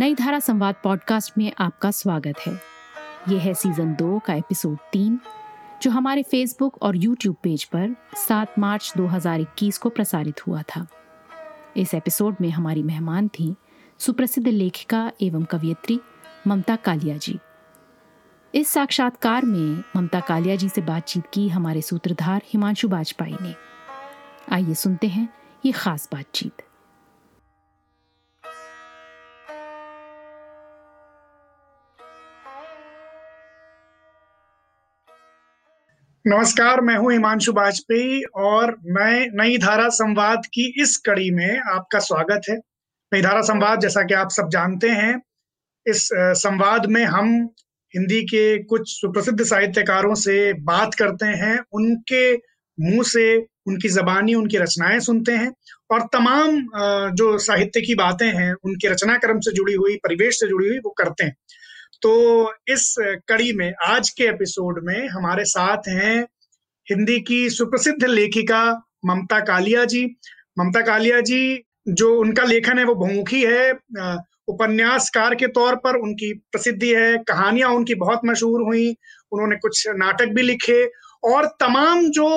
नई धारा संवाद पॉडकास्ट में आपका स्वागत है। यह है सीज़न दो का एपिसोड तीन, जो हमारे फेसबुक और यूट्यूब पेज पर 7 मार्च 2021 को प्रसारित हुआ था। इस एपिसोड में हमारी मेहमान थी सुप्रसिद्ध लेखिका एवं कवियत्री ममता कालिया जी। इस साक्षात्कार में ममता कालिया जी से बातचीत की हमारे सूत्रधार हिमांशु बाजपाई ने। आइए सुनते हैं ये खास बातचीत। नमस्कार, मैं हूँ हिमांशु वाजपेयी और मैं नई धारा संवाद की इस कड़ी में आपका स्वागत है। नई धारा संवाद, जैसा कि आप सब जानते हैं, इस संवाद में हम हिंदी के कुछ सुप्रसिद्ध साहित्यकारों से बात करते हैं। उनके मुँह से उनकी जबानी, उनकी रचनाएँ सुनते हैं और तमाम जो साहित्य की बातें हैं, उनके रचना क्रम से जुड़ी हुई, परिवेश से जुड़ी हुई, वो करते हैं। तो इस कड़ी में, आज के एपिसोड में हमारे साथ हैं हिंदी की सुप्रसिद्ध लेखिका ममता कालिया जी। ममता कालिया जी, जो उनका लेखन है, वो बहुमुखी है। उपन्यासकार के तौर पर उनकी प्रसिद्धि है, कहानियाँ उनकी बहुत मशहूर हुई, उन्होंने कुछ नाटक भी लिखे और तमाम जो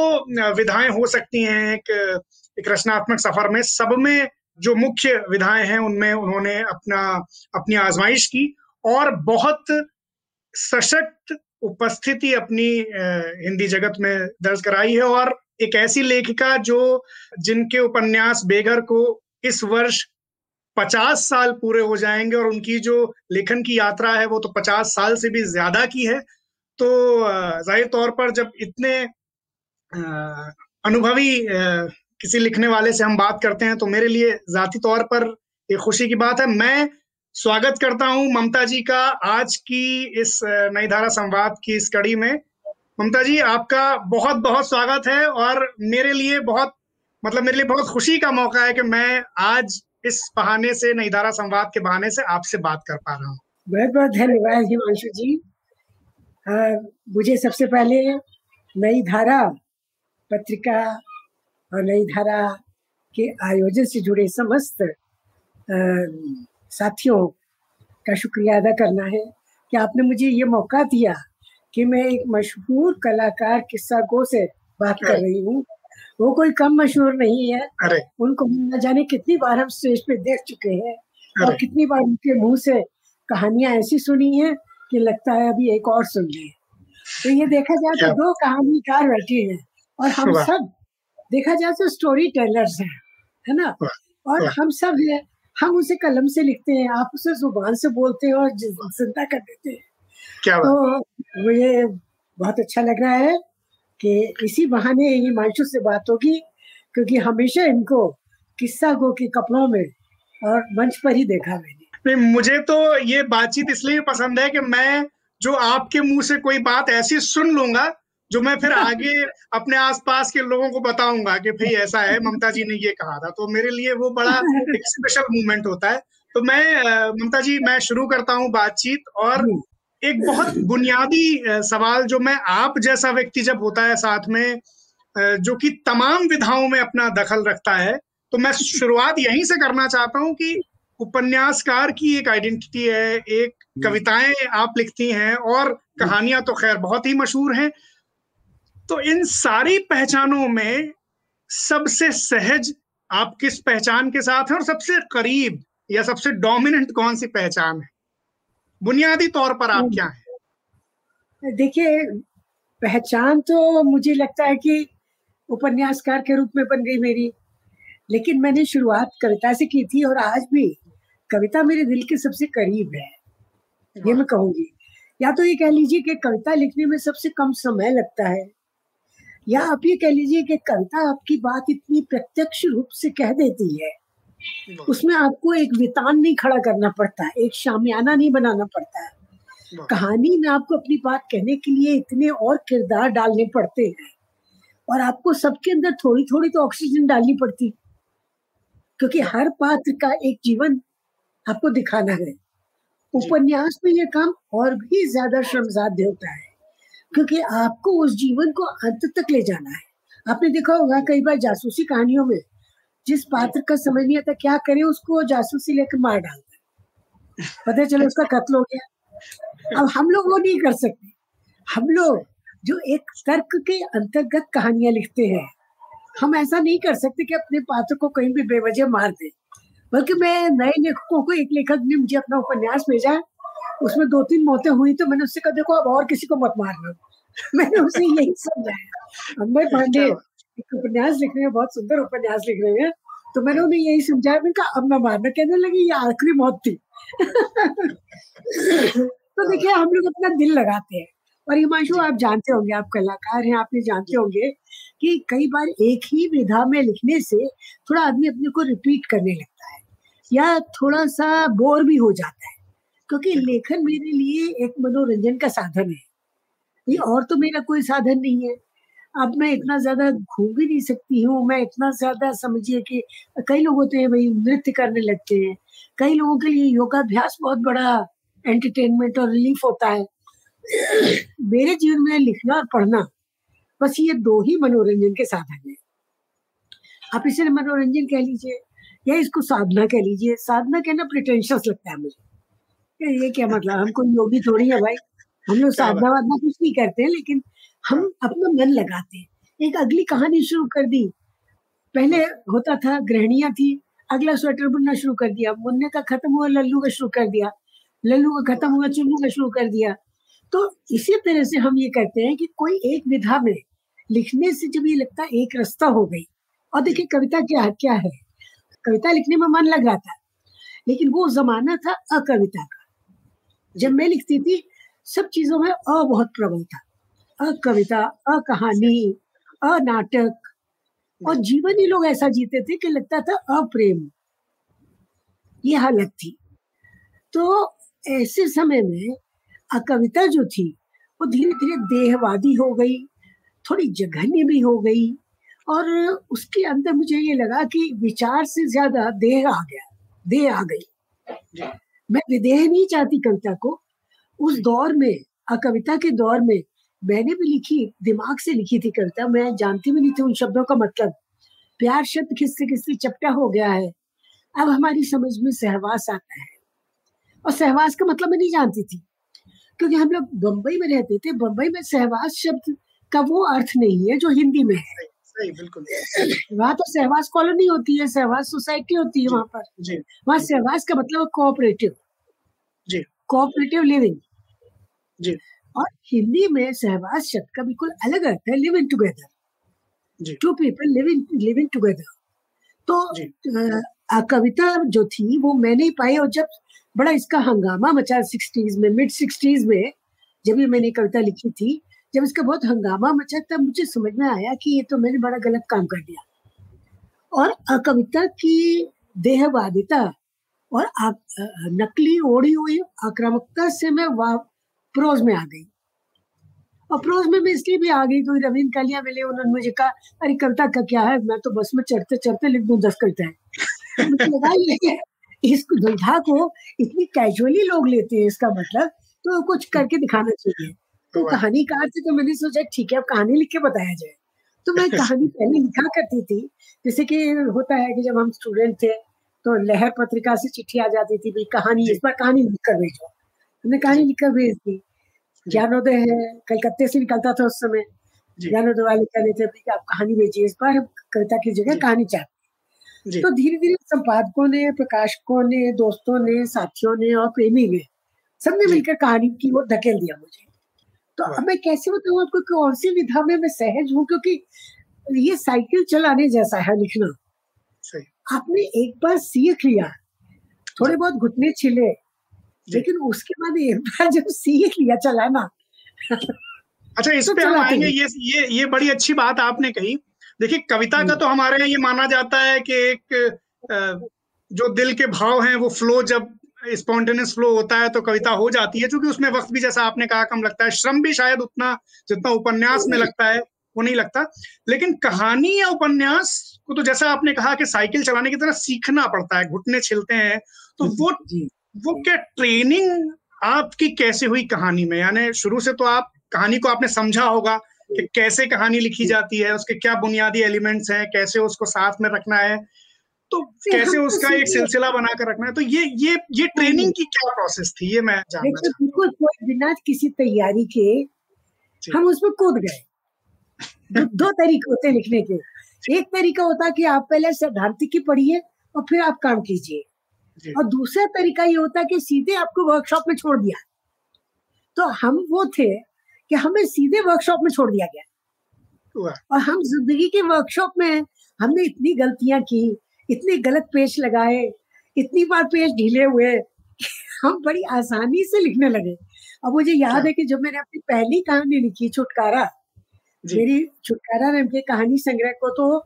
विधाएँ हो सकती हैं, एक एक रचनात्मक सफ़र में, सब में जो मुख्य विधाएँ हैं, उनमें उन्होंने अपना, अपनी आजमाइश की। और बहुत सशक्त उपस्थिति अपनी हिंदी जगत में दर्ज कराई है और एक ऐसी लेखिका जो जिनके उपन्यास बेघर को इस वर्ष पचास साल पूरे हो जाएँगे और उनकी जो लेखन की यात्रा है वो तो पचास साल से भी ज़्यादा की है। तो ज़ाहिर तौर पर जब इतने अनुभवी किसी लिखने वाले से हम बात करते हैं तो मेरे लिए जाती तौर पर एक खुशी की बात है। मैं स्वागत करता हूँ ममता जी का आज की इस नई धारा संवाद की इस कड़ी में। ममता जी आपका बहुत बहुत स्वागत है और मेरे लिए बहुत मतलब मेरे लिए बहुत खुशी का मौका है कि मैं आज इस बहाने से नई धारा संवाद के बहाने से आपसे बात कर पा रहा हूँ। बहुत बहुत धन्यवाद हिमांशु जी। आ, मुझे सबसे पहले नई धारा पत्रिका और नई धारा के आयोजन से जुड़े समस्त साथियों का शुक्रिया अदा करना है कि आपने मुझे ये मौका दिया कि मैं एक मशहूर कलाकार किस्सा गो से बात कर रही हूँ। वो कोई कम मशहूर नहीं है। अरे। उनको न जाने कितनी बार हम स्टेज पे देख चुके हैं और कितनी बार उनके मुँह से कहानियाँ ऐसी सुनी है कि लगता है अभी एक और सुन ली तो ये देखा जाए तो दो कहानीकार बैठे हैं और हम सब देखा जाए तो स्टोरी टेलर्स हैं है ना? और हम सब है हम उसे कलम से लिखते हैं आप उसे ज़ुबान से बोलते हैं और ज़िंदा कर देते हैं। क्या तो मुझे बहुत अच्छा लग रहा है कि इसी बहाने ये मांशु से बात होगी क्योंकि हमेशा इनको किस्सा गो के कपड़ों में और मंच पर ही देखा मैंने। नहीं मुझे तो ये बातचीत इसलिए पसंद है कि मैं जो आपके मुँह से कोई बात ऐसी सुन लूँगा जो मैं फिर आगे अपने आसपास के लोगों को बताऊँगा कि भाई ऐसा है ममता जी ने ये कहा था। तो मेरे लिए वो बड़ा एक स्पेशल मूवमेंट होता है। तो मैं ममता जी मैं शुरू करता हूँ बातचीत और एक बहुत बुनियादी सवाल जो मैं आप जैसा व्यक्ति जब होता है साथ में जो कि तमाम विधाओं में अपना दखल रखता है तो मैं शुरुआत यहीं से करना चाहता हूँ कि उपन्यासकार की एक आइडेंटिटी है एक कविताएँ आप लिखती हैं और कहानियाँ तो खैर बहुत ही मशहूर हैं तो इन सारी पहचानों में सबसे सहज आप किस पहचान के साथ हैं और सबसे करीब या सबसे डोमिनेंट कौन सी पहचान है? बुनियादी तौर पर आप क्या हैं? देखिए पहचान तो मुझे लगता है कि उपन्यासकार के रूप में बन गई मेरी लेकिन मैंने शुरुआत कविता से की थी और आज भी कविता मेरे दिल के सबसे करीब है ये मैं कहूँगी। या तो ये कह लीजिए कि कविता लिखने में सबसे कम समय लगता है या आप ये कह लीजिए कि कविता आपकी बात इतनी प्रत्यक्ष रूप से कह देती है। उसमें आपको एक वितान नहीं खड़ा करना पड़ता है एक शामियाना नहीं बनाना पड़ता। है कहानी में आपको अपनी बात कहने के लिए इतने और किरदार डालने पड़ते हैं और आपको सबके अंदर थोड़ी थोड़ी तो ऑक्सीजन डालनी पड़ती क्योंकि हर पात्र का एक जीवन आपको दिखाना है। उपन्यास में यह काम और भी ज़्यादा श्रमसाध्य होता है। क्योंकि आपको उस जीवन को अंत तक ले जाना है। आपने देखा होगा कई बार जासूसी कहानियों में, जिस पात्र का समझ नहीं आता, क्या करे उसको जासूसी लेकर मार डालता पता चले उसका कत्ल हो गया। अब हम लोग वो नहीं कर सकते। हम लोग जो एक तर्क के अंतर्गत कहानियाँ लिखते हैं, हम ऐसा नहीं कर सकते कि अपने पात्र को कहीं भी बेवजह मार दे। बल्कि मैं नए लेखकों को एक लेखक ने मुझे अपना उपन्यास भेजा उसमें दो तीन मौतें हुई तो मैंने उससे कहा देखो अब और किसी को मत मारना। मैंने उसे यही समझाया। अम्बर पांडे एक उपन्यास लिख रहे हैं बहुत सुंदर उपन्यास लिख रहे हैं तो मैंने उन्हें यही समझाया मैंने कहा अब मैं मारना। कहने लगी ये आखिरी मौत थी। तो देखिए हम लोग अपना दिल लगाते हैं। और हिमांशु आप जानते होंगे आप कलाकार हैं आप ये जानते होंगे कि कई बार एक ही विधा में लिखने से थोड़ा आदमी अपने को रिपीट करने लगता है। या थोड़ा सा बोर भी हो जाता है। क्योंकि लेखन मेरे लिए एक मनोरंजन का साधन है। ये और तो मेरा कोई साधन नहीं है। अब मैं इतना ज़्यादा घूम भी नहीं सकती हूँ, मैं इतना ज़्यादा समझिए कि कई लोग होते हैं भाई नृत्य करने लगते हैं। कई लोगों के लिए योगाभ्यास बहुत बड़ा एंटरटेनमेंट और रिलीफ होता है। मेरे जीवन में लिखना और पढ़ना बस ये दो ही मनोरंजन के साधन है। आप इसे मनोरंजन कह लीजिए या इसको साधना कह लीजिए। साधना कहना प्रिटेंशियस लगता है मुझे। ये क्या मतलब? हम कोई योगी थोड़ी है भाई। हम लोग साधना वाधना कुछ नहीं करते हैं लेकिन हम अपना मन लगाते हैं। एक अगली कहानी शुरू कर दी। पहले होता था गृहणियाँ थी। अगला स्वेटर बुनना शुरू कर दिया। बुनने का खत्म हुआ लल्लू का शुरू कर दिया। लल्लू का खत्म हुआ चुल्लू का शुरू कर दिया। तो इसी तरह से हम ये करते हैं कि कोई एक विधा में लिखने से जब ये लगता है एक रास्ता हो गई और देखिए कविता क्या क्या है। कविता लिखने में मन लग रहा था लेकिन वो जमाना था अकविता का। जब मैं लिखती थी, सब चीज़ों में अ बहुत प्रबल था। अकविता अकहानी अनाटक और जीवन ही लोग ऐसा जीते थे कि लगता था अप्रेम ये हालत थी। तो ऐसे समय में कविता जो थी, वो धीरे धीरे देहवादी हो गई, थोड़ी जघन्य भी हो गई और उसके अंदर मुझे ये लगा कि विचार से ज़्यादा देह आ गया, देह आ गई। मैं विदेह नहीं चाहती कविता को। उस दौर में कविता के दौर में मैंने भी लिखी, दिमाग से लिखी थी कविता। मैं जानती भी नहीं थी उन शब्दों का मतलब। प्यार शब्द किससे किससे चपटा हो गया है। अब हमारी समझ में सहवास आता है। और सहवास का मतलब मैं नहीं जानती थी। क्योंकि हम लोग बम्बई में रहते थे। बम्बई में सहवास शब्द का वो अर्थ नहीं है जो हिंदी में है। सही बिल्कुल। वहाँ तो सहवास कॉलोनी होती है सहवास सोसाइटी होती है वहाँ पर। वहाँ सहवास का मतलब कोऑपरेटिव। जी। Cooperative living. जी। और हिंदी में सहवास शब्द का बिल्कुल अलग अर्थ है living together. Two people living living together. तो आ, कविता जो थी वो मैंने ही पाई और जब बड़ा इसका हंगामा मचा सिक्सटीज में मिड सिक्सटीज में जब ये मैंने कविता लिखी थी जब इसका बहुत हंगामा मचा तब मुझे समझ में आया कि ये तो मैंने बड़ा गलत काम कर दिया। और कविता की देहवादिता और आ, नकली ओढ़ी हुई आक्रामकता से मैं प्रोज में आ गई। और प्रोज में मैं इसलिए भी आ गई क्योंकि रविंद्र कालिया मिले उन्होंने मुझे कहा अरे कविता का क्या है? मैं तो बस में चढ़ते चढ़ते लिख दू दस कविता है इस दुविधा को इतनी कैजुअली लोग लेते हैं इसका मतलब तो कुछ करके दिखाना चाहिए। तो कहानीकार से तो मैंने सोचा ठीक है अब कहानी लिख के बताया जाए। तो मैं कहानी पहले लिखा करती थी। जैसे कि होता है कि जब हम स्टूडेंट थे तो लहर पत्रिका से चिट्ठी आ जाती थी भाई कहानी इस बार कहानी लिख कर भेजो। हमने कहानी लिख कर भेज दी। ज्ञानोदय है कलकत्ते से निकलता था उस समय। ज्ञानोदय वाले कह रहे थे आप कहानी भेजिए इस बार कविता की जगह कहानी चाहते तो धीरे धीरे संपादकों ने प्रकाशकों ने दोस्तों ने साथियों ने और प्रेमी ने सबने मिलकर कहानी की वो धकेल दिया मुझे। तो अब मैं कैसे बताऊँ आपको कौन सी विधा में मैं सहज हूँ? क्योंकि ये साइकिल चलाने जैसा है लिखना। आपने एक बार सीख लिया। थोड़े बहुत घुटने छिले लेकिन उसके बाद एक बार जब सीख लिया चलाना अच्छा इस तो पे हम आएँगे। ये ये ये बड़ी अच्छी बात आपने कही। देखिए कविता का तो हमारे यहाँ ये माना जाता है कि एक जो दिल के भाव हैं वो फ्लो जब स्पॉन्टेनियस फ्लो होता है तो कविता हो जाती है क्योंकि उसमें वक्त भी जैसा आपने कहा कम लगता है। श्रम भी शायद उतना जितना उपन्यास में लगता है वो नहीं लगता। लेकिन कहानी या उपन्यास को तो जैसा आपने कहा कि साइकिल चलाने की तरह सीखना पड़ता है घुटने छिलते हैं तो वो वो क्या ट्रेनिंग आपकी कैसे हुई कहानी में? यानी शुरू से तो आप कहानी को आपने समझा होगा कि कैसे कहानी लिखी जाती है उसके क्या बुनियादी एलिमेंट्स हैं कैसे उसको साथ में रखना है तो कैसे उसका एक सिलसिला बनाकर रखना है? तो ये ये ये ट्रेनिंग की क्या प्रोसेस थी? ये मैं जानना बिल्कुल कोई बिना किसी तैयारी के हम उसमें कूद गए। दो तरीके होते हैं लिखने के। एक तरीका होता है कि आप पहले सैद्धांतिक की पढ़िए और फिर आप काम कीजिए। और दूसरा तरीका ये होता है कि सीधे आपको वर्कशॉप में छोड़ दिया। तो हम वो थे कि हमें सीधे वर्कशॉप में छोड़ दिया गया। और हम ज़िंदगी के वर्कशॉप में हमने इतनी गलतियाँ की इतने गलत पेज लगाए इतनी बार पेज ढीले हुए हम बड़ी आसानी से लिखने लगे। अब मुझे याद है। कि जब मैंने अपनी पहली कहानी लिखी छुटकारा मेरी छुटकारा नाम के कहानी संग्रह को तो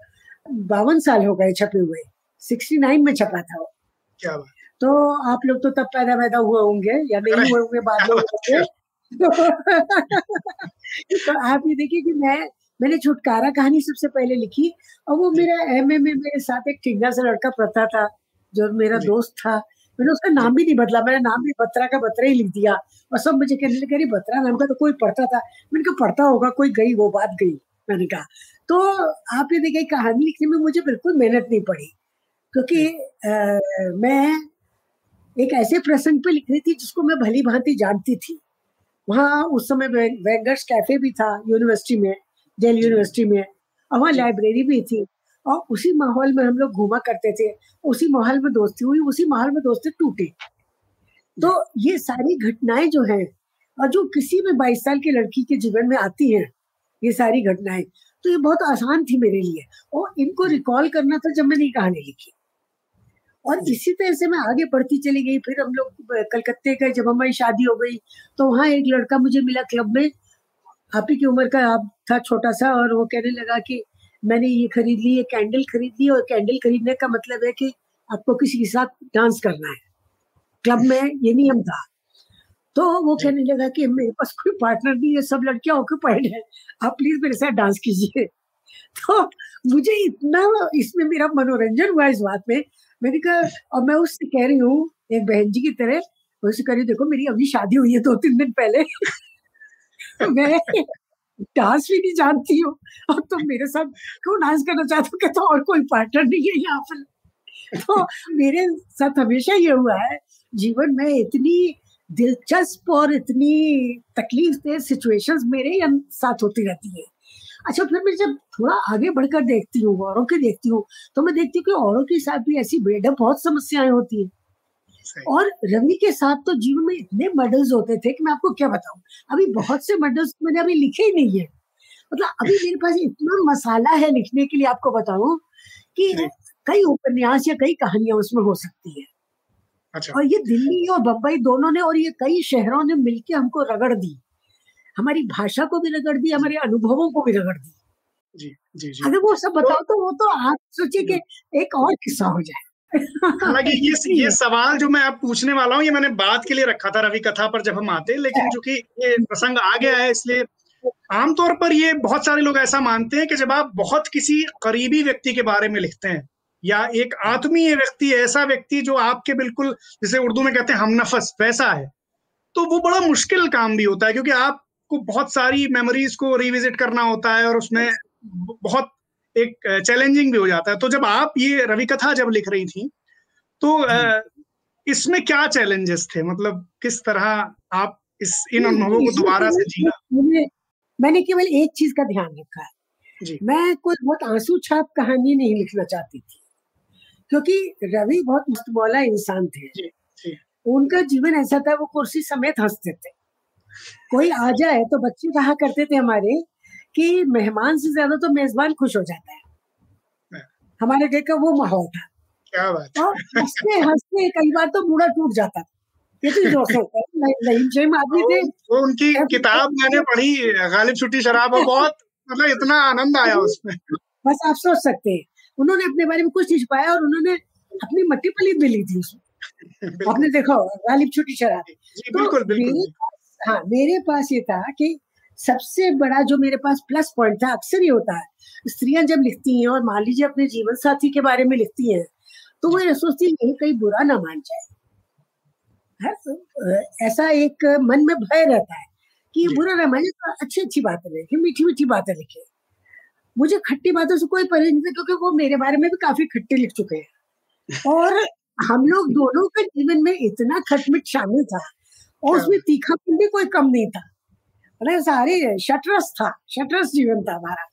बावन साल हो गए छपे हुए सिक्सटी नाइन में छपा था वो। क्या बात तो आप लोग तो तब पैदा पैदा हुए होंगे या नहीं हुए होंगे बाद में तो आप ये देखिए कि मैं मैंने छुटकारा कहानी सबसे पहले लिखी और वो मेरा एम में मेरे साथ एक ठिंगा सा लड़का पढ़ता था जो मेरा दोस्त था। मैंने उसका नाम भी नहीं बदला मैंने नाम भी बत्रा का बत्रा ही लिख दिया और सब मुझे कहने लगे अरे बत्रा नाम का तो कोई पढ़ता था। मैंने कहा पढ़ता होगा कोई गई वो बात गई। मैंने कहा तो आप ये देखिए कहानी लिखने में मुझे बिल्कुल मेहनत नहीं पड़ी क्योंकि आ, मैं एक ऐसे प्रसंग पे लिख रही थी जिसको मैं भली भांति जानती थी। वहाँ उस समय वेंगर्स कैफ़े भी था यूनिवर्सिटी में। जेल यूनिवर्सिटी में और वहाँ लाइब्रेरी भी थी। और उसी माहौल में हम लोग घूमा करते थे। उसी माहौल में दोस्ती हुई उसी माहौल में दोस्ती टूटे। तो ये सारी घटनाएँ जो हैं और जो किसी भी बाईस साल की लड़की के जीवन में आती हैं ये सारी घटनाएँ तो ये बहुत आसान थी मेरे लिए। और इनको रिकॉल करना था जब मैंने कहानी लिखी। और इसी तरह से मैं आगे बढ़ती चली गई। फिर हम लोग कलकत्ते गए। जब हमारी शादी हो गई तो वहाँ एक लड़का मुझे मिला क्लब में। आप ही की उम्र का आप था छोटा सा और वो कहने लगा कि मैंने ये खरीद ली ये कैंडल खरीद ली और कैंडल खरीदने का मतलब है कि आपको किसी के साथ डांस करना है। क्लब में ये नियम था। तो वो कहने लगा कि मेरे पास कोई पार्टनर नहीं है सब लड़कियाँ ऑक्यूपाइड है। आप प्लीज़ मेरे साथ डांस कीजिए। तो मुझे इतना इसमें मेरा मनोरंजन हुआ इस बात में। मैंने कहा और मैं उससे कह रही हूँ एक बहन जी की तरह उससे कह रही देखो मेरी अभी शादी हुई है दो तीन दिन पहले। मैं डांस भी नहीं जानती हूँ। और तुम तो मेरे साथ क्यों डांस करना चाहते हो? कहते और कोई पार्टनर नहीं है यहाँ पर। तो मेरे साथ हमेशा ये हुआ है, जीवन में इतनी दिलचस्प और इतनी तकलीफ़ दे सिचुएशंस मेरे साथ होती रहती है। अच्छा फिर मैं जब थोड़ा आगे बढ़कर देखती हूँ, औरों के देखती हूँ तो मैं देखती हूँ कि औरों के साथ भी ऐसी बेडअप बहुत समस्याएँ होती है। और रवि के साथ तो जीवन में इतने मॉडल्स होते थे कि मैं आपको क्या बताऊँ? अभी बहुत से मॉडल्स मैंने अभी लिखे ही नहीं है। मतलब अभी मेरे पास इतना मसाला है लिखने के लिए आपको बताऊँ कि कई उपन्यास या कई कहानियाँ उसमें हो सकती है। अच्छा। और ये दिल्ली और बम्बई दोनों ने और ये कई शहरों ने मिलकर हमको रगड़ दी। हमारी भाषा को भी रगड़ दी हमारे अनुभवों को भी रगड़ दी। जी जी जी। अगर वो सब बताओ तो वो तो आप सोचिए कि एक और किस्सा हो जाए। हालाँकि ये ये सवाल जो मैं आप पूछने वाला हूँ ये मैंने बात के लिए रखा था रवि कथा पर जब हम आते लेकिन चूँकि ये प्रसंग आ गया है इसलिए आमतौर पर ये बहुत सारे लोग ऐसा मानते हैं कि जब आप बहुत किसी करीबी व्यक्ति के बारे में लिखते हैं या एक आत्मीय व्यक्ति ऐसा व्यक्ति जो आपके बिल्कुल जिसे उर्दू में कहते हैं हम नफस वैसा है तो वो बड़ा मुश्किल काम भी होता है क्योंकि आपको बहुत सारी मेमोरीज को रिविजिट करना होता है और उसमें बहुत एक चैलेंजिंग भी हो जाता है। तो जब आप ये रवि कथा जब लिख रही थी तो इसमें क्या चैलेंजेस थे? मतलब किस तरह आप इस इन अनुभवों को दोबारा से जीना? मैंने केवल एक चीज़ का ध्यान रखा है। जी। मैं कोई बहुत आँसू छाप कहानी नहीं लिखना चाहती थी क्योंकि रवि बहुत मस्तमौला इंसान थे। जी, जी। उनका जीवन ऐसा था वो कुर्सी समेत हँसते थे। कोई आ जाए तो बच्चे कहा करते थे हमारे? कि मेहमान से ज़्यादा तो मेजबान खुश हो जाता है। हमारे घर का वो माहौल था। क्या बात और हँसते हँसते कई बार तो बूढ़ा टूट जाता। था ये तो जोश आदमी थे। वो उनकी किताब मैंने पढ़ी गालिब छुट्टी शराब और बहुत मतलब इतना आनंद आया उसमें। बस आप सोच सकते हैं। उन्होंने अपने बारे में कुछ नहीं छुपाया और उन्होंने अपनी मट्टी पलीत भी ली थी उसमें। आपने देखा होगा गालिब छुट्टी शराब। तो बिल्कुल बिल्कुल। हाँ मेरे पास ये था कि सबसे बड़ा जो मेरे पास प्लस पॉइंट था अक्सर ही होता है। स्त्रियाँ जब लिखती हैं और मान लीजिए अपने जीवन साथी के बारे में लिखती हैं तो वो सोचती है कहीं बुरा ना मान जाए। है तो ऐसा एक मन में भय रहता है कि बुरा ना माने तो अच्छी अच्छी बातें लिखे मीठी मीठी बातें लिखे। मुझे खट्टी बातों से कोई परहेज नहीं क्योंकि वो मेरे बारे में भी काफ़ी खट्टे लिख चुके हैं। और हम लोग दोनों के जीवन में इतना खटमिट शामिल था और उसमें तीखापन भी कोई कम नहीं था। अरे सारे शटरस था शटरस जीवन था हमारा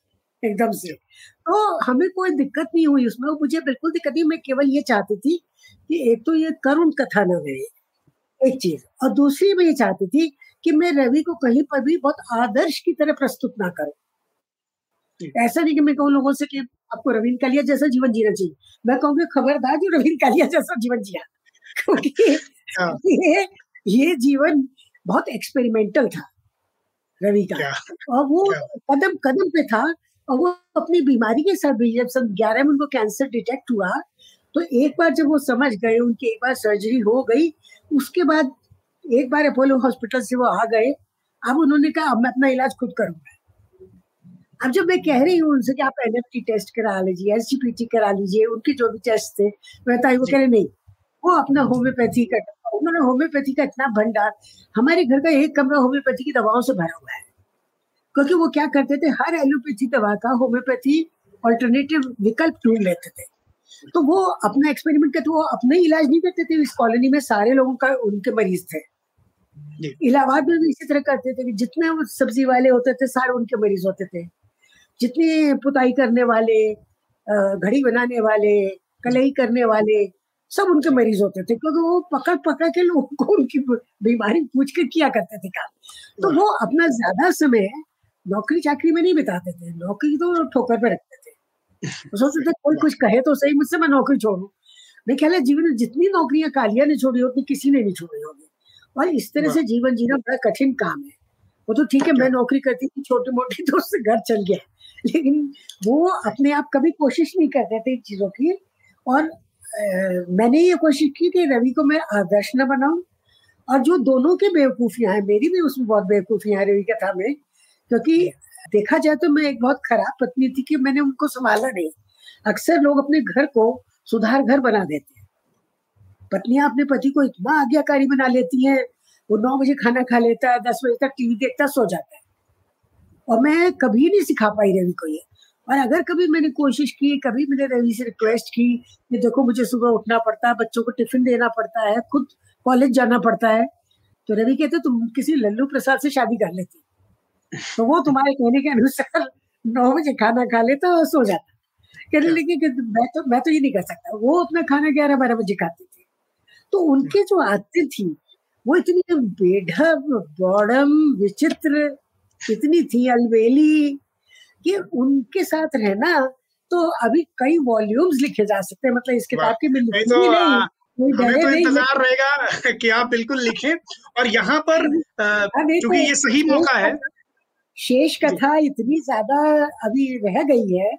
एकदम से। तो हमें कोई दिक्कत नहीं हुई उसमें मुझे बिल्कुल दिक्कत नहीं मैं केवल ये चाहती थी कि एक तो ये करुण कथा न रहे एक चीज़। और दूसरी मैं ये चाहती थी कि मैं रवि को कहीं पर भी बहुत आदर्श की तरह प्रस्तुत ना करूँ। ऐसा नहीं कि मैं कहूँ लोगों से कि आपको रवीन कालिया जैसा जीवन जीना चाहिए। मैं कहूँगी खबरदार जो रवीन कालिया जैसा जीवन जिया। क्योंकि हाँ। ये ये जीवन बहुत एक्सपेरिमेंटल था। रवि का और वो कदम कदम पे था और वो अपनी बीमारी के साथ भी जब सन ग्यारह में उनको कैंसर डिटेक्ट हुआ तो एक बार जब वो समझ गए उनकी एक बार सर्जरी हो गई उसके बाद एक बार अपोलो हॉस्पिटल से वो आ गए। अब उन्होंने कहा अब मैं अपना इलाज खुद करूँगा। अब जब मैं कह रही हूँ उनसे कि आप एन टेस्ट करा लीजिए एस करा लीजिए उनके जो भी टेस्ट थे मैं वो कह रहे नहीं वो अपना होम्योपैथी का उन्होंने होम्योपैथी का इतना भंडार हमारे घर का एक कमरा होम्योपैथी की दवाओं से भरा हुआ है। क्योंकि वो क्या करते थे हर एलोपैथी दवा का होम्योपैथी ऑल्टरनेटिव विकल्प ढूंढ लेते थे। तो वो अपना एक्सपेरिमेंट करते वो अपना ही इलाज नहीं करते थे इस कॉलोनी में सारे लोगों का उनके मरीज़ थे। इलाहाबाद में भी इसी तरह करते थे कि जितने वो सब्ज़ी वाले होते थे सारे उनके मरीज़ होते थे। जितने पुताई करने वाले घड़ी बनाने वाले कलई करने वाले सब उनके मरीज़ होते थे क्योंकि वो पकड़ पकड़ के लोगों को उनकी बीमारी पूछ कर किया करते थे काम। तो वो अपना ज़्यादा समय नौकरी चाकरी में नहीं बिताते थे नौकरी तो ठोकर पे रखते थे। सोचते थे कोई कुछ कहे तो सही मुझसे मैं नौकरी छोड़ू। मैं ख्याल है जीवन में जितनी नौकरियाँ कालिया ने छोड़ी होती किसी ने नहीं छोड़ी होगी। और इस तरह से जीवन जीना बड़ा कठिन काम है। वो तो ठीक है मैं नौकरी करती थी छोटी मोटी तो उससे घर चल गया। लेकिन वो अपने आप कभी कोशिश नहीं करते थे इन चीज़ों की। और मैंने ये कोशिश की कि रवि को मैं आदर्श न बनाऊँ। और जो दोनों के बेवकूफियाँ हैं, मेरी भी उसमें बहुत बेवकूफियाँ हैं रवि कथा में, क्योंकि देखा जाए तो मैं एक बहुत खराब पत्नी थी कि मैंने उनको संभाला नहीं। अक्सर लोग अपने घर को सुधार घर बना देते हैं। पत्नियाँ अपने पति को इतना आज्ञाकारी बना लेती हैं, वो नौ बजे खाना खा लेता है, दस बजे तक टीवी देखता, सो जाता है। और मैं कभी नहीं सिखा पाई रवि को ये। और अगर कभी मैंने कोशिश की कभी मैंने रवि से रिक्वेस्ट की कि देखो मुझे सुबह उठना पड़ता है बच्चों को टिफ़िन देना पड़ता है खुद कॉलेज जाना पड़ता है तो रवि कहते तुम किसी लल्लू प्रसाद से शादी कर लेती। तो वो तुम्हारे कहने के अनुसार नौ बजे खाना खा लेता और सो जाता। कहने लगे कि मैं तो मैं तो ये नहीं कर सकता। वो अपना खाना ग्यारह बारह बजे खाते थे। तो उनके जो आदतें थी वो इतनी बेढब बॉडम विचित्र इतनी थी अलबेली कि उनके साथ रहना तो अभी कई वॉल्यूम्स लिखे जा सकते हैं मतलब इस किताब की भी तो, नहीं हमें तो इंतज़ार रहेगा कि आप बिल्कुल लिखें। और यहाँ पर क्योंकि ये सही मौका है। शेष कथा इतनी ज़्यादा अभी रह गई है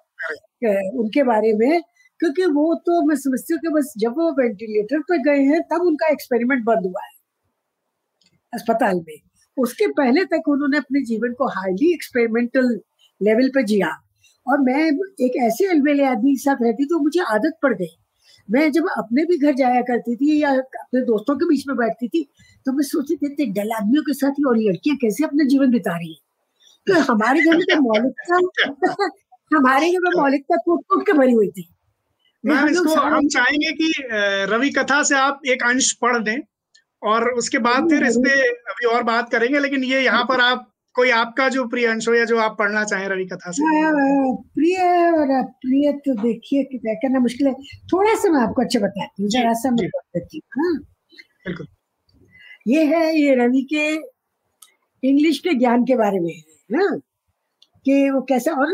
उनके बारे में क्योंकि वो तो मैं समझती हूँ कि बस जब वो वेंटिलेटर पर गए हैं तब उनका एक्सपेरिमेंट बंद हुआ है अस्पताल में। उसके पहले तक उन्होंने अपने जीवन को हाईली एक्सपेरिमेंटल लेवल पर जिया। और मैं एक ऐसे अलबेले आदमी के साथ रहती तो मुझे आदत पड़ गई। मैं जब अपने भी घर जाया करती थी या अपने दोस्तों के बीच में बैठती थी तो मैं सोचती थी इतने डल आदमियों के साथ ही और लड़कियाँ कैसे अपना जीवन बिता रही है? तो हमारे घर में तो मौलिकता हमारे घर में मौलिकता टूट टूट के भरी हुई थी। मैम इसको हम चाहेंगे कि रवि कथा से आप एक अंश पढ़ दें और उसके बाद फिर इस पे अभी और बात करेंगे लेकिन ये यहाँ पर आप कोई आपका जो प्रिय अंश हो या जो आप पढ़ना चाहें रवि कथा से? प्रिय और प्रिय तो देखिए कि क्या करना मुश्किल है। थोड़ा सा मैं आपको अच्छा बताती हूँ जरा सा मैं बताती हूँ हाँ। बिल्कुल। ये है ये रवि के इंग्लिश के ज्ञान के बारे में है ना? कि वो कैसे और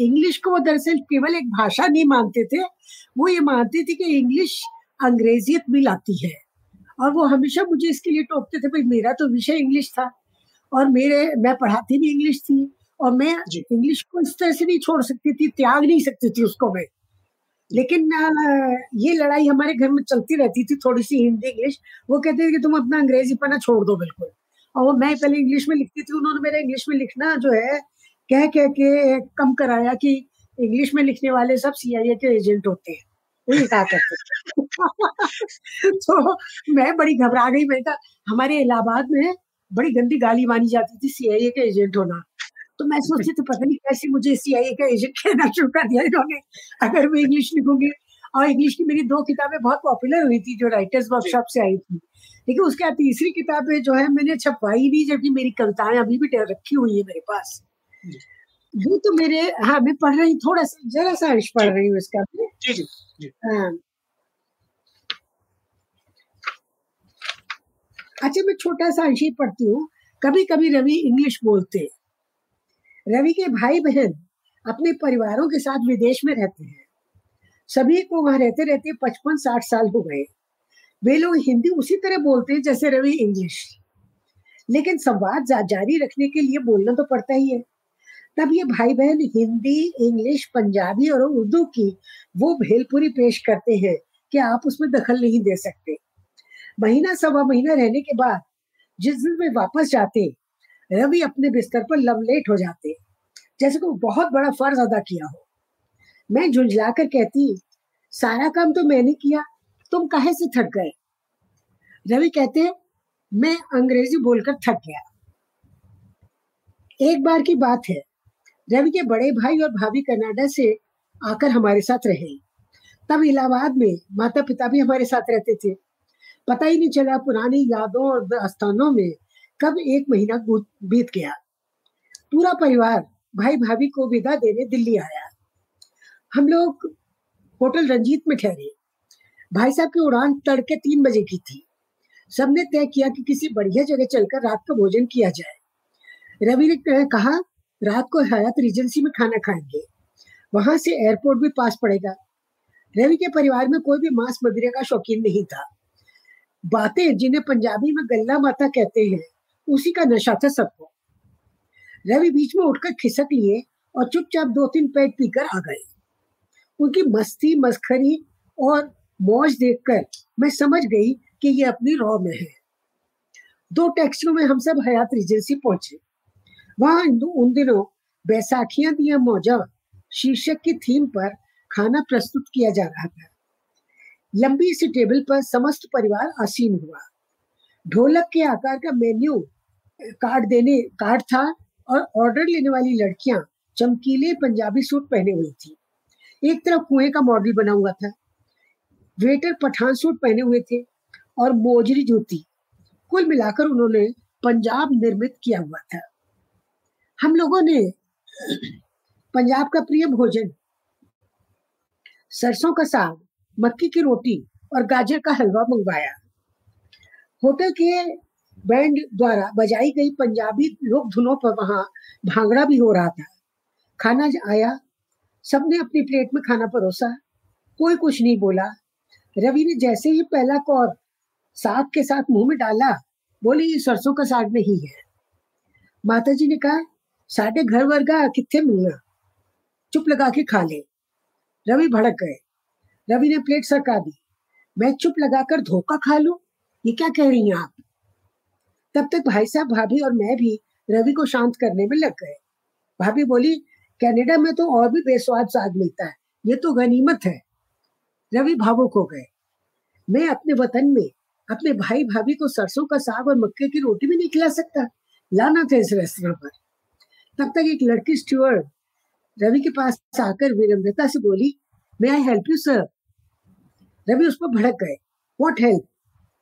इंग्लिश को वो दरअसल केवल एक भाषा नहीं मानते थे वो ये मानते थे कि इंग्लिश अंग्रेजियत भी लाती है। और वो हमेशा मुझे इसके लिए टोकते थे भाई मेरा तो विषय इंग्लिश था। और मेरे मैं पढ़ाती भी इंग्लिश थी और मैं इंग्लिश को इस तरह से नहीं छोड़ सकती थी त्याग नहीं सकती थी उसको मैं। लेकिन ये लड़ाई हमारे घर में चलती रहती थी थोड़ी सी हिंदी इंग्लिश वो कहते थे कि तुम अपना अंग्रेज़ी पढ़ना छोड़ दो बिल्कुल। और वो मैं पहले इंग्लिश में लिखती थी उन्होंने मेरा इंग्लिश में लिखना जो है कह कह के कम कराया कि इंग्लिश में लिखने वाले सब सीआईए के एजेंट होते हैं। वही कहा करते तो मैं बड़ी घबरा गई मैंने कहा हमारे इलाहाबाद में बड़ी गंदी गाली मानी जाती थी सीआईए का एजेंट होना। तो मैं सोचती थी पता नहीं कैसे मुझे सीआईए का एजेंट कहना शुरू कर दिया इन्होंने। अगर मैं इंग्लिश लिखूँगी और इंग्लिश की मेरी दो किताबें बहुत पॉपुलर हुई थी जो राइटर्स वर्कशॉप से आई थी। लेकिन उसके बाद तीसरी किताबें जो है मैंने छपवाई नहीं जबकि मेरी कविताएँ अभी भी रखी हुई है मेरे पास। वो तो मेरे हाँ मैं पढ़ रही थोड़ा सा जरा सा अंश पढ़ रही हूँ इसका। जी जी, जी. अच्छा मैं छोटा सा अंश पढ़ती हूँ। कभी कभी रवि इंग्लिश बोलते रवि के भाई बहन अपने परिवारों के साथ विदेश में रहते हैं। सभी को वहाँ रहते रहते पचपन, साठ साल हो गए। वे लोग हिंदी उसी तरह बोलते हैं जैसे रवि इंग्लिश। लेकिन संवाद जारी रखने के लिए बोलना तो पड़ता ही है। तब ये भाई बहन हिंदी, इंग्लिश, पंजाबी और उर्दू की वो भेलपुरी पेश करते हैं कि आप उसमें दखल नहीं दे सकते। महीना सवा महीना रहने के बाद जिस दिन वे वापस जाते, रवि अपने बिस्तर पर लमलेट हो जाते, जैसे को बहुत बड़ा फ़र्ज़ अदा किया हो। मैं झुंझला कर कहती, सारा काम तो मैंने किया, तुम कहे से थक गए? रवि कहते, मैं अंग्रेज़ी बोलकर थक गया। एक बार की बात है, रवि के बड़े भाई और भाभी कनाडा से आकर हमारे साथ रहे। तब इलाहाबाद में माता पिता भी हमारे साथ रहते थे। पता ही नहीं चला पुरानी यादों और स्थानों में कब एक महीना बीत गया। पूरा परिवार, भाई भाभी को विदा देने दिल्ली आया। हम लोग होटल रंजीत में ठहरे। भाई साहब की उड़ान तड़के तीन बजे की थी। सबने तय किया कि किसी बढ़िया जगह चलकर रात का भोजन किया जाए। रवि ने कहा, रात को हयात रिजेंसी में खाना खाएँगे। वहाँ से एयरपोर्ट भी पास पड़ेगा। रवि के परिवार में कोई भी मांस मदिरे का शौकीन नहीं था। बातें जिन्हें पंजाबी में गल्ला माता कहते हैं, उसी का नशा था सबको। रवि बीच में उठकर खिसक लिए और चुपचाप दो तीन पैक पीकर आ गए। उनकी मस्ती मस्खरी और मौज देखकर मैं समझ गई कि ये अपनी रॉ में है। दो टैक्सियों में हम सब हयात रिजेंसी पहुँचे। वहाँ उन दिनों बैसाखियाँ दिया मौजा शीर्षक की थीम पर खाना प्रस्तुत किया जा रहा था। लंबी सी टेबल पर समस्त परिवार आसीन हुआ। ढोलक के आकार का मेन्यू, कार्ड देने, कार्ड था और ऑर्डर लेने वाली लड़कियाँ चमकीले पंजाबी सूट पहने हुई थी। एक तरफ़ कुएँ का मॉडल बना हुआ था, वेटर पठान सूट पहने हुए थे और मोजरी जूती। कुल मिलाकर उन्होंने पंजाब निर्मित किया हुआ था। हम लोगों ने पंजाब का प्रिय भोजन, सरसों का साग मक्की की रोटी और गाजर का हलवा मंगवाया। होटल के बैंड द्वारा बजाई गई पंजाबी लोक धुनों पर वहाँ भांगड़ा भी हो रहा था। खाना आया। सबने अपनी प्लेट में खाना परोसा। कोई कुछ नहीं बोला। रवि ने जैसे ही पहला कौर साग के साथ मुँह में डाला, बोली, ये सरसों का साग नहीं है। माता जी ने कहा, साढ़े घर वर्गा कितने मिलना? चुप लगा के खा ले। रवि भड़क गए। रवि ने प्लेट सरका दी। मैं चुप लगाकर धोखा खा लू? ये क्या कह रही हैं आप? तब तक भाई साहब भाभी और मैं भी रवि को शांत करने में लग गए। भाभी बोली, कनाडा में तो और भी बेस्वाद साग मिलता है। ये तो गनीमत है। रवि भावुक हो गए। मैं अपने वतन में अपने भाई भाभी को सरसों का साग और मक्के की रोटी भी नहीं खिला सकता? लाना था इस रेस्टोरेंट पर। तब तक एक लड़की स्टूअर्ड रवि के पास आकर विनम्रता से बोली may I help you sir Ravi उस पर भड़क गए what help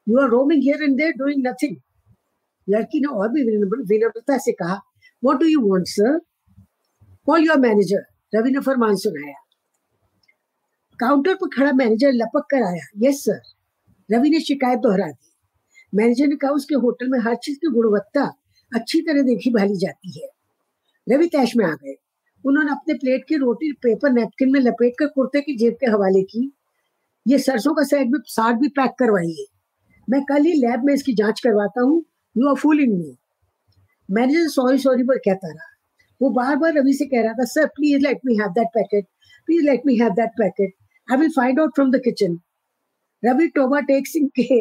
you are roaming here and there doing nothing लड़की ने और भी विनम्रता से कहा what do you want sir call your manager Ravi ने फरमान सुनाया। काउंटर पर खड़ा मैनेजर लपक कर आया। यस सर रवि ने शिकायत दोहरा दी। मैनेजर ने कहा, उसके होटल में हर चीज़ की गुणवत्ता अच्छी तरह देखी भाली जाती है। रवि तैश में आ गए। उन्होंने अपने प्लेट की रोटी पेपर नैपकिन में लपेट कर कुर्ते की जेब के हवाले की। ये सरसों का सैग भी, साग भी पैक करवाइए। मैं कल ही लैब में इसकी जाँच करवाता हूँ। You are full in me manager sorry sorry पर कहता रहा। वो बार बार रवि से कह रहा था sir please let me have that packet please let me have that packet I will find out from the kitchen Ravi Toba Tek Singh के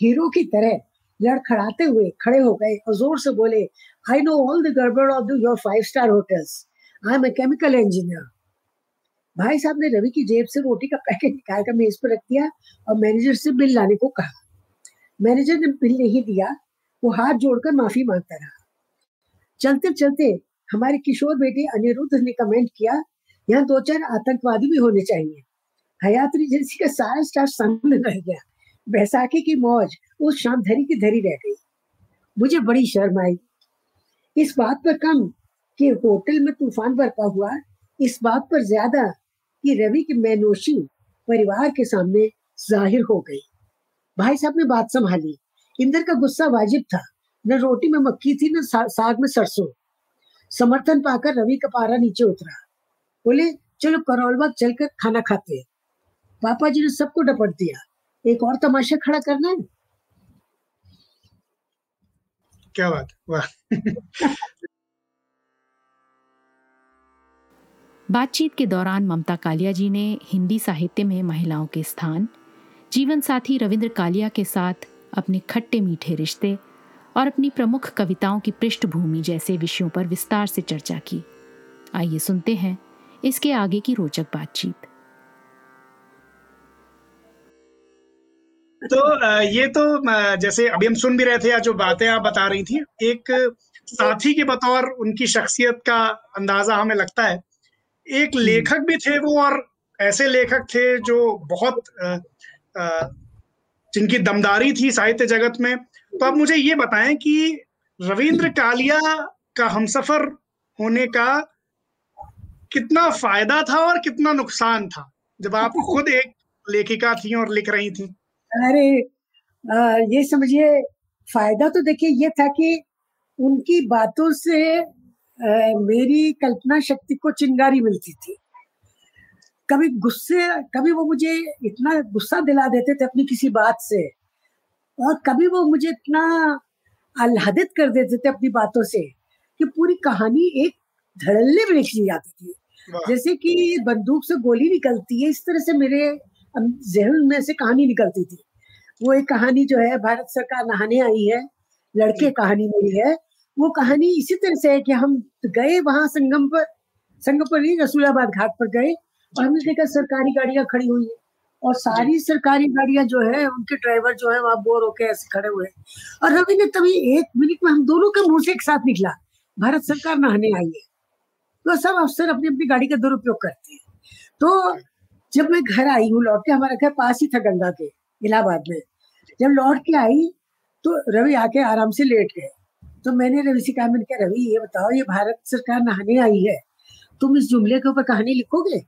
hero की तरह लड़खड़ाते हुए खड़े हो गए और ज़ोर से बोले आई नो ऑल द गड़बड़ of your five star hotels I am a chemical engineer भाई साहब ने रवि की जेब से रोटी का पैकेट निकाल कर मेज पर रख दिया और मैनेजर से बिल लाने को कहा। मैनेजर ने बिल नहीं दिया, वो हाथ जोड़कर माफ़ी माँगता रहा। चलते चलते हमारे किशोर बेटे अनिरुद्ध ने कमेंट किया, यहाँ दो चार आतंकवादी भी होने चाहिए। हयात एजेंसी का सारा स्टाफ सामने रह गया। बैसाखी की मौज उस शाम धरी की धरी रह गई। मुझे बड़ी शर्म आई। इस बात पर कम कि होटल में तूफ़ान बरपा हुआ, इस बात पर ज़्यादा कि रवि की मैनोशी परिवार के सामने ज़ाहिर हो गई। भाई साहब ने बात संभाली। इंदर का गुस्सा वाजिब था। न रोटी में मक्खी थी, न साग में सरसों। समर्थन पाकर रवि का पारा नीचे उतरा। बोले, चलो करौलबाग चलकर खाना खाते हैं। पापा जी ने सबको डपट दिया। एक और तमाशा खड़ा करना है? क्या बात वाह। बातचीत के दौरान ममता कालिया जी ने हिंदी साहित्य में महिलाओं के स्थान, जीवन साथी रविंद्र कालिया के साथ अपने खट्टे मीठे रिश्ते और अपनी प्रमुख कविताओं की पृष्ठभूमि जैसे विषयों पर विस्तार से चर्चा की। आइए सुनते हैं इसके आगे की रोचक बातचीत। तो ये तो जैसे अभी हम सुन भी रहे थे या जो बातें आप बता रही थी, एक साथी के बतौर उनकी शख्सियत का अंदाज़ा हमें लगता है एक हम्म। लेखक भी थे वो और ऐसे लेखक थे जो बहुत जिनकी दमदारी थी साहित्य जगत में। तो आप मुझे ये बताएँ कि रविंद्र कालिया का हमसफर होने का कितना फ़ायदा था और कितना नुकसान था जब आप खुद एक लेखिका थी और लिख रही थी? अरे आ, ये समझिए फ़ायदा तो देखिए ये था कि उनकी बातों से आ, मेरी कल्पना शक्ति को चिंगारी मिलती थी। कभी गुस्से कभी वो मुझे इतना गुस्सा दिला देते थे अपनी किसी बात से और कभी वो मुझे इतना आह्लादित कर देते थे अपनी बातों से कि पूरी कहानी एक धड़ल्ले में लिख ली जाती थी। जैसे कि बंदूक से गोली निकलती है इस तरह से मेरे जहन में से कहानी निकलती थी। वो एक कहानी जो है भारत सरकार नहाने आई है लड़के कहानी मेरी है। वो कहानी इसी तरह से है कि हम गए वहाँ संगम पर संगम पर नहीं रसूलाबाद घाट पर गए और हमने देखा सरकारी गाड़ियाँ खड़ी हुई है। और सारी सरकारी गाड़ियाँ जो है उनके ड्राइवर जो है वहाँ बोर होके ऐसे खड़े हुए और रवि ने तभी एक मिनट में हम दोनों के मुँह से एक साथ निकला भारत सरकार नहाने आई है। तो सब अफसर अपनी अपनी गाड़ी का दुरुपयोग करते हैं। तो जब मैं घर आई हूँ लौट के हमारा घर पास ही था गंगा के इलाहाबाद में। जब लौट के आई तो रवि आके आराम से लेट गए। तो मैंने रवि से कहा मैंने कहा रवि ये बताओ ये भारत सरकार नहाने आई है। तुम इस जुमले के ऊपर कहानी लिखोगे?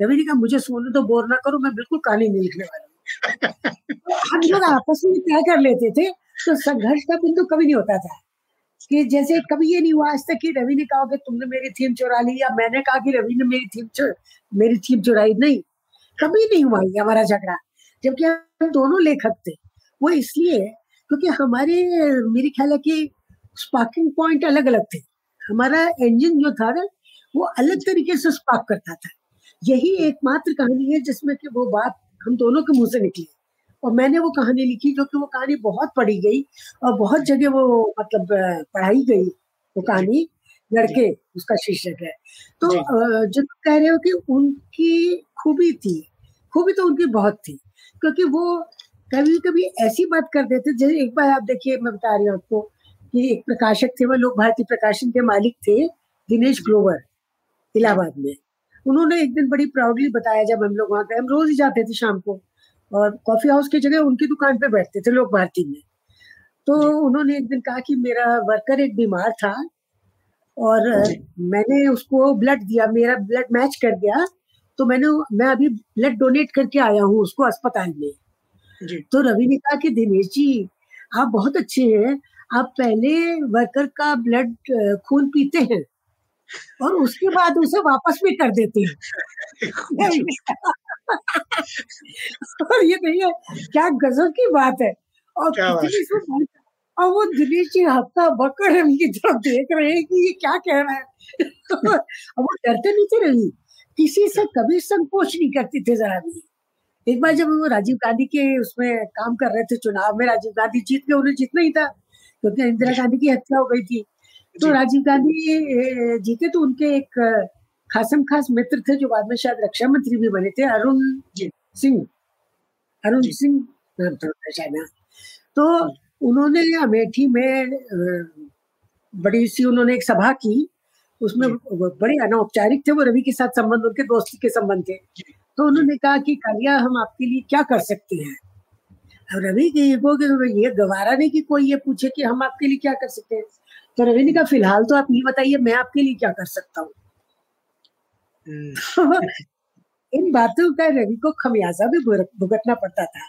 रवि ने कहा मुझे सोने तो बोर ना करो मैं बिल्कुल कहानी नहीं लिखने वाला हम लोग आपस में तय कर लेते थे तो संघर्ष का बिंदु कभी नहीं होता था। कि जैसे कभी ये नहीं हुआ आज तक कि रवि ने कहा कि तुमने मेरी थीम चुरा ली या मैंने कहा कि रवि ने मेरी थीम चुर, मेरी थीम चुराई। नहीं कभी नहीं हुआ ये हमारा झगड़ा। जबकि हम दोनों लेखक थे वो इसलिए क्योंकि हमारे मेरे ख्याल है कि स्पार्किंग पॉइंट अलग अलग थे। हमारा इंजन जो था ना वो अलग तरीके से स्पार्क करता था। यही एकमात्र कहानी है जिसमें कि वो बात हम दोनों के मुँह से निकली। और मैंने वो कहानी लिखी जो कि वो कहानी बहुत पढ़ी गई और बहुत जगह वो मतलब पढ़ाई गई वो कहानी लड़के उसका शीर्षक है। तो जो। कह रहे हो कि उनकी खूबी थी खूबी तो उनकी बहुत थी क्योंकि वो कभी कभी ऐसी बात कर देते जैसे एक बार आप देखिए मैं बता रही हूँ आपको कि एक प्रकाशक थे वो लोग भारतीय प्रकाशन के मालिक थे दिनेश ग्रोवर इलाहाबाद में। उन्होंने एक दिन बड़ी प्राउडली बताया जब हम लोग वहाँ गए हम रोज ही जाते थे शाम को और कॉफ़ी हाउस की जगह उनकी दुकान पे बैठते थे लोग भारती में। तो उन्होंने एक दिन कहा कि मेरा वर्कर एक बीमार था और मैंने उसको ब्लड दिया मेरा ब्लड मैच कर गया तो मैंने मैं अभी ब्लड डोनेट करके आया हूँ उसको अस्पताल में। तो रवि ने कहा कि दिनेश जी आप बहुत अच्छे हैं आप पहले वर्कर का ब्लड खून पीते हैं और उसके बाद उसे वापस भी कर देते हैं। और ये नहीं है क्या गजब की बात है। और और वो दिनेश जी हफ़्ता बकड़ उनकी तरफ़ देख रहे हैं कि ये क्या कह रहा है। और वो डरते नहीं थे रही किसी से कभी संकोच नहीं करती थे जरा भी। एक बार जब वो राजीव गांधी के उसमें काम कर रहे थे चुनाव में राजीव गांधी जीत गए उन्हें जीतना ही था। क्योंकि इंदिरा गांधी की हत्या हो गई थी। तो राजीव गांधी जीते तो उनके एक खासम खास मित्र थे जो बाद में शायद रक्षा मंत्री भी बने थे अरुण सिंह। अरुण सिंह नाम था शायद हाँ। तो उन्होंने अमेठी में बड़ी सी उन्होंने एक सभा की। उसमें बड़े अनौपचारिक थे वो रवि के साथ संबंध उनके दोस्ती के संबंध थे। तो उन्होंने कहा कि कालिया हम आपके लिए क्या कर सकते हैं? अब रवि के को ये गवारा नहीं कि कोई ये पूछे कि हम आपके लिए क्या कर सकते हैं? तो रवि ने कहा फ़िलहाल तो आप ये बताइए मैं आपके लिए क्या कर सकता हूँ? हम्म। इन बातों का रवि को खमियाजा भी भुगतना पड़ता था।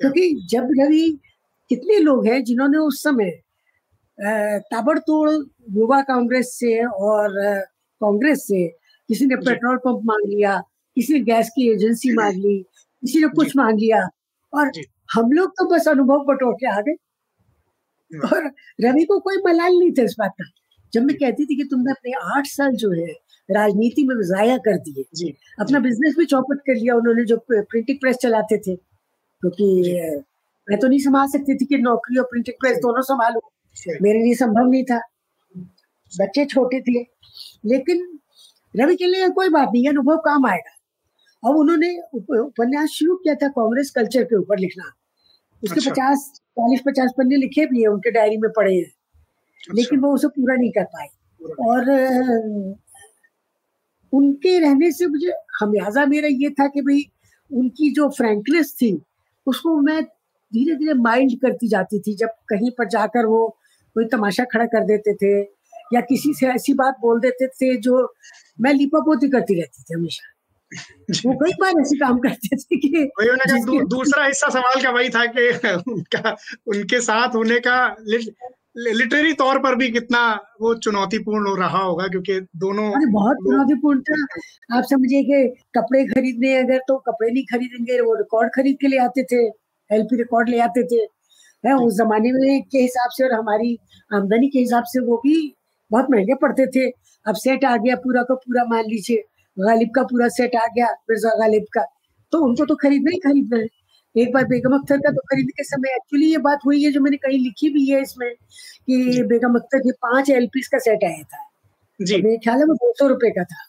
क्योंकि तो जब रवि कितने लोग हैं जिन्होंने उस समय ताबड़तोड़ युवा कांग्रेस से और कांग्रेस से किसी ने पेट्रोल पंप मांग लिया किसी ने गैस की एजेंसी मांग ली किसी ने कुछ मांग लिया और हम लोग तो बस अनुभव बटोर के आ गए। और रवि को कोई मलाल नहीं था इस बात का। जब मैं कहती थी कि तुमने अपने आठ साल जो है राजनीति में जाया कर दिए अपना बिज़नेस भी चौपट कर लिया उन्होंने जो प्रिंटिंग प्रेस चलाते थे। क्योंकि तो मैं तो नहीं संभाल सकती थी कि नौकरी और प्रिंटिंग प्रेस दोनों संभालू। मेरे लिए संभव नहीं था। बच्चे छोटे थे। लेकिन रवि के लिए कोई बात नहीं अनुभव काम आएगा। अब उन्होंने उपन्यास शुरू किया था कांग्रेस कल्चर के ऊपर लिखना। उसके अच्छा। पचास चालीस पचास पन्ने लिखे भी है उनके डायरी में पढ़े हैं। अच्छा। लेकिन वो उसे पूरा नहीं कर पाए। और उनके रहने से मुझे हमियाजा मेरा ये था कि भाई उनकी जो फ्रेंकनेस थी उसको मैं धीरे धीरे माइंड करती जाती थी। जब कहीं पर जाकर वो कोई तमाशा खड़ा कर देते थे या किसी से ऐसी बात बोल देते थे जो मैं लिपापोती करती रहती थी हमेशा। वो कई बार ऐसे काम करते थे कि दू, दूसरा हिस्सा सवाल का वही था कि उनका उनके साथ होने का लिटरेरी तौर पर भी कितना वो चुनौतीपूर्ण हो रहा होगा क्योंकि दोनों अरे बहुत चुनौतीपूर्ण था। आप समझिए कि कपड़े खरीदने अगर तो कपड़े नहीं खरीदेंगे वो रिकॉर्ड खरीद के ले आते थे एलपी रिकॉर्ड ले आते थे। है उस जमाने में के हिसाब से और हमारी आमदनी के हिसाब से वो भी बहुत महँगे पड़ते थे। अब सेट आ गया पूरा का पूरा मान लीजिए। गालिब का पूरा सेट आ गया मिर्ज़ा गालिब का। तो उनको तो खरीदना ही खरीदना है। एक बार बेगम अख्तर का तो खरीदने के समय एक्चुअली ये बात हुई है जो मैंने कहीं लिखी भी है इसमें कि बेगम अख्तर के पाँच एल का सेट आया था। जी। मेरे ख्याल है वो दो सौ रुपए का था।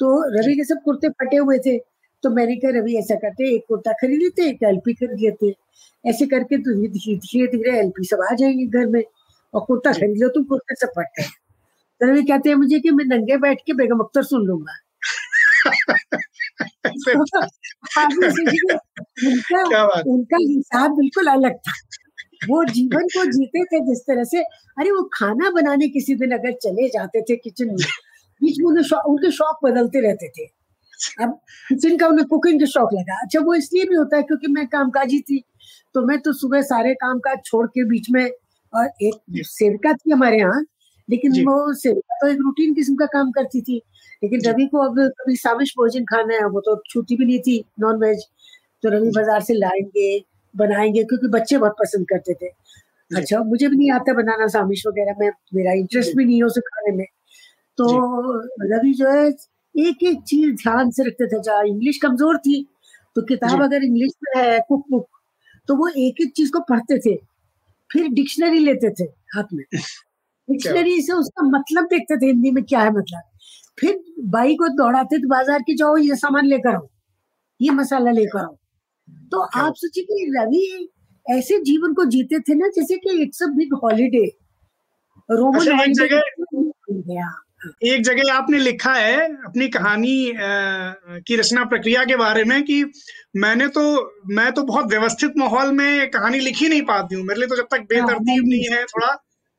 तो रवि के सब कुर्ते फटे हुए थे। तो मैंने कहा रवि ऐसा करते एक कुर्ता खरीद लेते एक एलपी खरीद लेते ऐसे करके तो धीरे धीरे एलपी सब आ जाएँगे घर में और कुर्ता खरीद लो तुम कुर्ते सब फटते हैं। तो रवि कहते हैं मुझे कि मैं नंगे बैठ के बेगम अख्तर सुन लूँगा। उनका उनका हिसाब बिल्कुल अलग था। वो जीवन को जीते थे जिस तरह से अरे वो खाना बनाने किसी दिन अगर चले जाते थे किचन में बीच में उन्हें उनके शौक बदलते रहते थे। अब किचन का उन्हें कुकिंग का शौक लगा। अच्छा वो इसलिए भी होता है क्योंकि मैं कामकाजी थी तो मैं तो सुबह सारे काम काज छोड़ के बीच में और एक सेविका थी हमारे यहाँ लेकिन वो सेविका तो एक रूटीन किस्म का काम करती थी। लेकिन रवि को अब कभी सामिश भोजन खाना है वो तो छुट्टी भी नहीं थी नॉन वेज तो रवि बाज़ार से लाएँगे बनाएँगे क्योंकि बच्चे बहुत पसंद करते थे। अच्छा मुझे भी नहीं आता बनाना सामिश वगैरह में मेरा इंटरेस्ट भी नहीं है उसे खाने में। तो रवि जो है एक एक चीज़ ध्यान से रखते थे जहाँ इंग्लिश कमज़ोर थी तो किताब अगर इंग्लिश में है कुक बुक तो वो एक एक चीज़ को पढ़ते थे फिर डिक्शनरी लेते थे हाथ में। डिक्शनरी से उसका मतलब देखते थे हिंदी में क्या है मतलब? फिर भाई को दौड़ाते थे बाज़ार के जाओ ये सामान लेकर आओ ये मसाला लेकर आओ। तो आप सोचिए कि रवि ऐसे जीवन को जीते थे ना जैसे कि it's a big holiday Roman अच्छा, एक जगह आपने लिखा है अपनी कहानी की रचना प्रक्रिया के बारे में कि मैंने तो मैं तो बहुत व्यवस्थित माहौल में कहानी लिख ही नहीं पाती हूँ। मेरे लिए तो जब तक हाँ, बेतरतीब नहीं है थोड़ा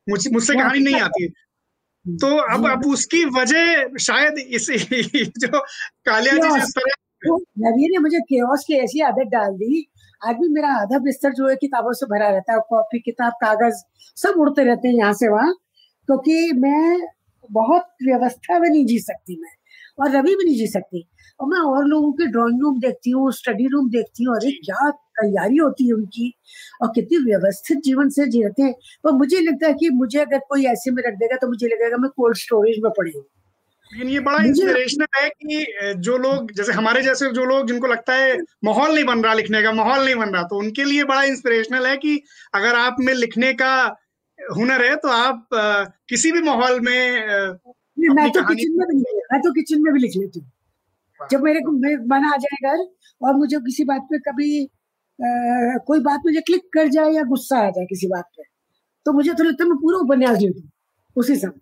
मुझसे कहानी नहीं आती तो अब अब उसकी वजह शायद इसी जो कालिया जी जिस तरह नवी ने मुझे केओस की ऐसी आदत डाल दी। आज भी मेरा आधा बिस्तर जो है किताबों से भरा रहता है कॉपी किताब कागज़ सब उड़ते रहते हैं यहाँ से वहाँ क्योंकि मैं बहुत व्यवस्था में नहीं जी सकती मैं और रवि भी नहीं जी सकती। और मैं और लोगों के ड्राइंग रूम देखती हूँ स्टडी रूम देखती हूँ अरे क्या तैयारी होती है उनकी और कितनी व्यवस्थित जीवन से जीते हैं। पर मुझे लगता है कि मुझे अगर कोई ऐसे में रख देगा तो मुझे लगेगा मैं कोल्ड स्टोरेज में पड़ी हूँ। लेकिन ये बड़ा इंस्पिरेशनल है कि जो लोग जैसे हमारे जैसे जो लोग जिनको लगता है माहौल नहीं बन रहा लिखने का माहौल नहीं बन रहा तो उनके लिए बड़ा इंस्पिरेशनल है कि अगर आप में लिखने का हुनर है तो आप आ, किसी भी माहौल में मैं तो किचन में भी मैं तो किचन में भी लिख लेती हूँ। जब मेरे को मन आ जाए घर और मुझे किसी बात पे कभी आ, कोई बात मुझे क्लिक कर जाए या गुस्सा आ जाए किसी बात पे तो मुझे तो लगता है मैं पूरा उपन्यास लेती हूँ उसी समय।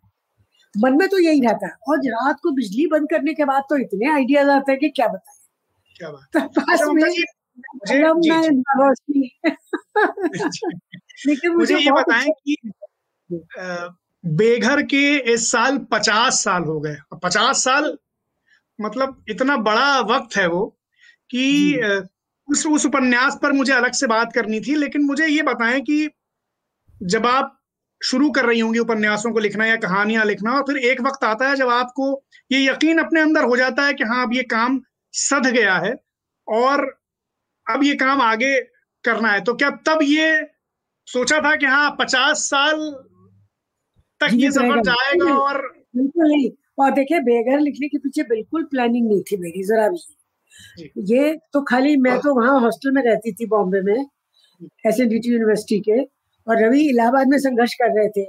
मन में तो यही रहता है। और रात को बिजली बंद करने के बाद तो इतने आइडियाज़ आते हैं कि क्या बताए। क्या बात। तो अच्छा में ममता जी मुझे कलम जी में जी। रोशनी लेकिन मुझे मुझे ये बताएँ कि बेघर के इस साल पचास साल हो गए। पचास साल मतलब इतना बड़ा वक्त है वो कि उस उस उपन्यास पर मुझे अलग से बात करनी थी लेकिन मुझे ये बताएँ कि जब आप शुरू कर रही होंगी उपन्यासों को लिखना या कहानियाँ लिखना और फिर एक वक्त आता है जब आपको ये यकीन अपने अंदर हो जाता है कि हाँ अब ये काम सध गया है और अब ये काम आगे करना है तो क्या तब ये सोचा था कि हाँ पचास साल तक ये जीवित सफ़र जाएगा और बिल्कुल नहीं। और देखिए बेघर लिखने के पीछे बिल्कुल प्लानिंग नहीं थी मेरी जरा भी। ये तो खाली मैं तो वहाँ हॉस्टल में रहती थी बॉम्बे में एस यूनिवर्सिटी के और रवि इलाहाबाद में संघर्ष कर रहे थे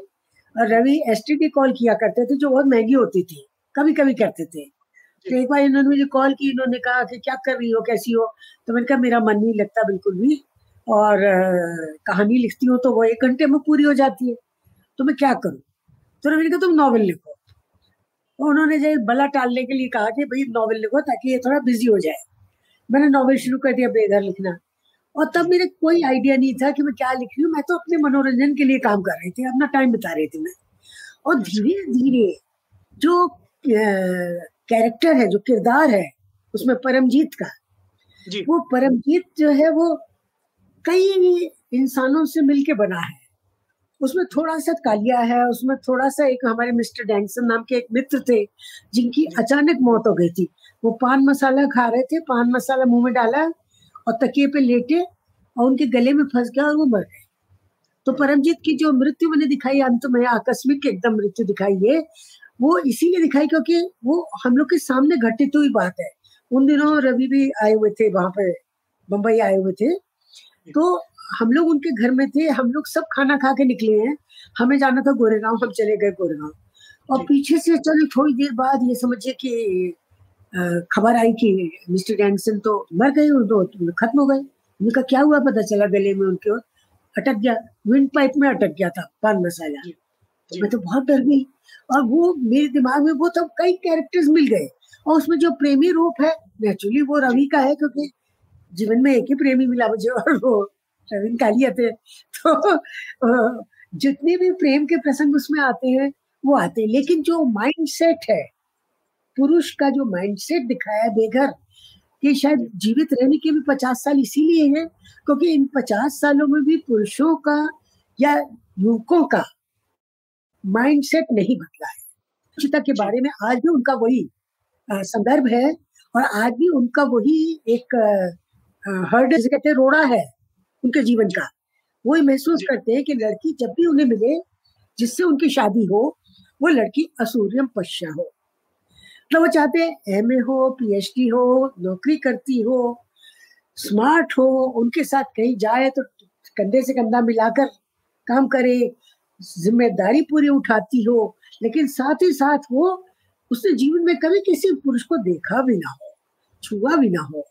और रवि एसटीडी कॉल किया करते थे जो बहुत महँगी होती थी कभी कभी करते थे। तो एक बार इन्होंने मुझे कॉल की इन्होंने कहा कि क्या कर रही हो कैसी हो? तो मैंने कहा मेरा मन नहीं लगता बिल्कुल भी और कहानी लिखती हूँ तो वो एक घंटे में पूरी हो जाती है तो मैं क्या करूँ? तो रवि ने कहा तुम नॉवल लिखो। उन्होंने जो बला टालने के लिए कहा कि भाई नॉवल लिखो ताकि ये थोड़ा बिज़ी हो जाए। मैंने नॉवल शुरू कर दिया बेघर लिखना। और तब मेरे कोई आइडिया नहीं था कि मैं क्या लिख रही हूँ। मैं तो अपने मनोरंजन के लिए काम कर रही थी अपना टाइम बिता रही थी मैं। और धीरे धीरे जो कैरेक्टर है जो किरदार है उसमें परमजीत का जी। वो परमजीत जो है वो कई इंसानों से मिलके बना है। उसमें थोड़ा सा कालिया है, उसमें थोड़ा सा एक हमारे मिस्टर डैंसन नाम के एक मित्र थे, जिनकी अचानक मौत हो गई थी। वो पान मसाला खा रहे थे, पान मसाला मुँह में डाला और तकिए पे लेटे और उनके गले में फंस गया और वो मर गए। तो परमजीत की जो मृत्यु मैंने दिखाई, अंत में आकस्मिक एकदम मृत्यु दिखाई है वो इसीलिए दिखाई क्योंकि वो हम लोग के सामने घटित हुई बात है। उन दिनों रवि भी आए हुए थे, वहाँ पर बम्बई आए हुए थे। तो हम लोग उनके घर में थे हम लोग सब खाना खा के निकले हैं। हमें जाना था गोरेगांव हम चले गए गोरेगांव। और पीछे से चले थोड़ी देर बाद ये समझिए कि खबर आई कि मिस्टर डैंसन तो मर गए और तो खत्म हो गए उनका क्या हुआ? पता चला गले में उनके और अटक गया। विंड पाइप में अटक गया था पान मसाला। तो मैं तो बहुत डर गई। और वो मेरे दिमाग में वो तो कई कैरेक्टर्स मिल गए। और उसमें जो प्रेमी रूप है नेचुरली वो रवि का है क्योंकि जीवन में एक ही प्रेमी मिला मुझे और वो रविन कालिया थे तो जितने भी प्रेम के प्रसंग उसमें आते हैं, वो आते हैं। लेकिन जो माइंड सेट है, पुरुष का जो माइंड सेट दिखाया बेघर कि शायद जीवित रहने के भी पचास साल इसीलिए है, क्योंकि इन पचास सालों में भी पुरुषों का या युवकों का माइंड सेट नहीं बदला है। चिता के बारे में आज भी उनका वही संदर्भ है और आज भी उनका वही एक हर्ड कहते रोड़ा है। उनके जीवन का। वो ये महसूस करते हैं कि लड़की जब भी उन्हें मिले जिससे उनकी शादी हो वो लड़की असूर्यम पश्या हो। मतलब वो चाहते हैं एमए हो पीएचडी हो नौकरी करती हो स्मार्ट हो उनके साथ कहीं जाए तो कंधे से कंधा मिलाकर काम करे ज़िम्मेदारी पूरी उठाती हो लेकिन साथ ही साथ वो उसने जीवन में कभी किसी पुरुष को देखा भी ना हो छुआ भी ना हो।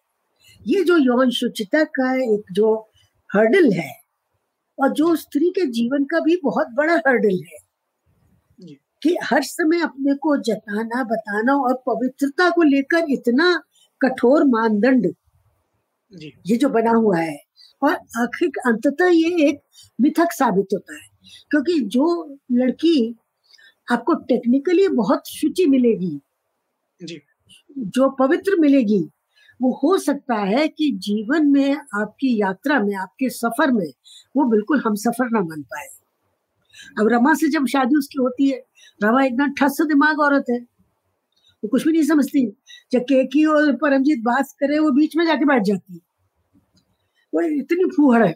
ये जो यौन शुचिता का एक जो हर्डल है। और जो स्त्री के जीवन का भी बहुत बड़ा हर्डल है कि हर समय अपने को जताना बताना और पवित्रता को लेकर इतना कठोर मानदंड ये जो बना हुआ है। और आखिर अंततः ये एक मिथक साबित होता है क्योंकि जो लड़की आपको टेक्निकली बहुत शुचि मिलेगी जी। जो पवित्र मिलेगी वो हो सकता है कि जीवन में, आपकी यात्रा में, आपके सफ़र में वो बिल्कुल हम सफ़र ना बन पाए। अब रमा से जब शादी उसकी होती है, रमा एकदम ठस दिमाग औरत है। वो कुछ भी नहीं समझती। जब केकी और परमजीत बात करे, वो बीच में जाके बैठ जाती है। वो इतनी फूहड़ है।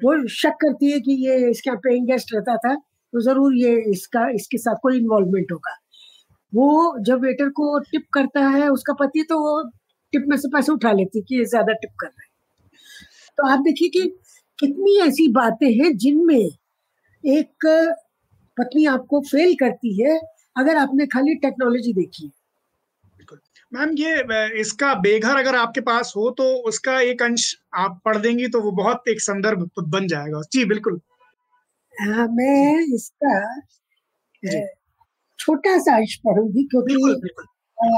वो शक करती है कि ये इसके पेइंग गेस्ट रहता था तो ज़रूर ये इसका, इसके साथ कोई इन्वॉल्वमेंट होगा। वो जब वेटर को टिप करता है, उसका पति तो वो टिप में से पैसे उठा लेती है कि ये ज़्यादा टिप कर रहा है। तो आप देखिए कि कितनी ऐसी बातें हैं जिनमें एक पत्नी आपको फेल करती है अगर आपने खाली टेक्नोलॉजी देखी है। मैम ये इसका बेघर अगर आपके पास हो तो उसका एक अंश आप पढ़ देंगी तो वो बहुत एक संदर्भ बन जाएगा। जी बिल्कुल। हाँ, मैं इसका छोटा सा अंश पढ़ूँगी क्योंकि बिल्कुल बिल्कुल। अ,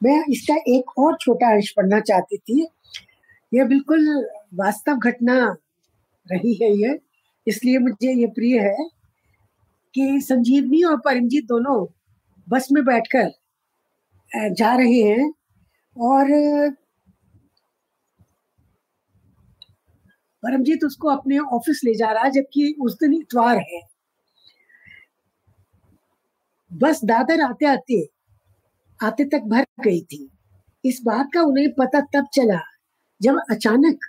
मैं इसका एक और छोटा अंश पढ़ना चाहती थी। यह बिल्कुल वास्तव घटना रही है ये। इसलिए मुझे ये प्रिय है कि संजीवनी और परमजीत दोनों बस में बैठकर जा रहे हैं और परमजीत उसको अपने ऑफ़िस ले जा रहा है, जबकि उस दिन इतवार है। बस दादर आते आते आते तक भर गई थी। इस बात का उन्हें पता तब चला जब अचानक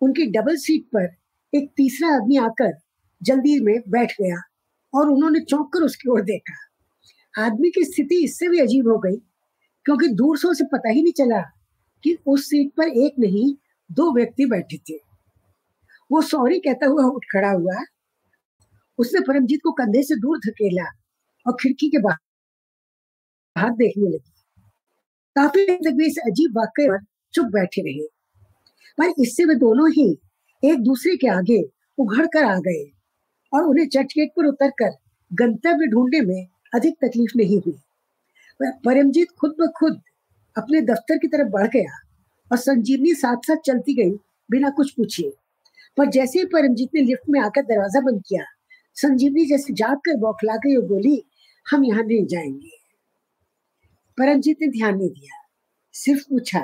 उनकी डबल सीट पर एक तीसरा आदमी आकर जल्दी में बैठ गया और उन्होंने चौंक कर उसकी ओर देखा। आदमी की स्थिति इससे भी अजीब हो गई, क्योंकि दूर से उसे पता ही नहीं चला कि उस सीट पर एक नहीं, दो व्यक्ति बैठे थे। वो सॉरी कहता हुआ उठ खड़ा हुआ, उसने परमजीत को कंधे से दूर धकेला और खिड़की के बाहर देखने लगी। काफ़ी तक भी इस अजीब वाक्य पर चुप बैठे रहे। पर इससे वे दोनों ही एक दूसरे के आगे उघड़ कर आ गए और उन्हें चर्च गेट पर उतर कर गंतव्य ढूँढने में अधिक तकलीफ़ नहीं हुई। परमजीत खुद ब खुद अपने दफ्तर की तरफ़ बढ़ गया और संजीवनी साथ साथ चलती गई बिना कुछ पूछे। पर जैसे ही परमजीत ने लिफ्ट में आकर दरवाज़ा बंद किया, संजीवनी जैसे जाग कर बौखला गई और बोली, हम यहाँ नहीं जाएँगे। परमजीत ने ध्यान नहीं दिया। सिर्फ़ पूछा,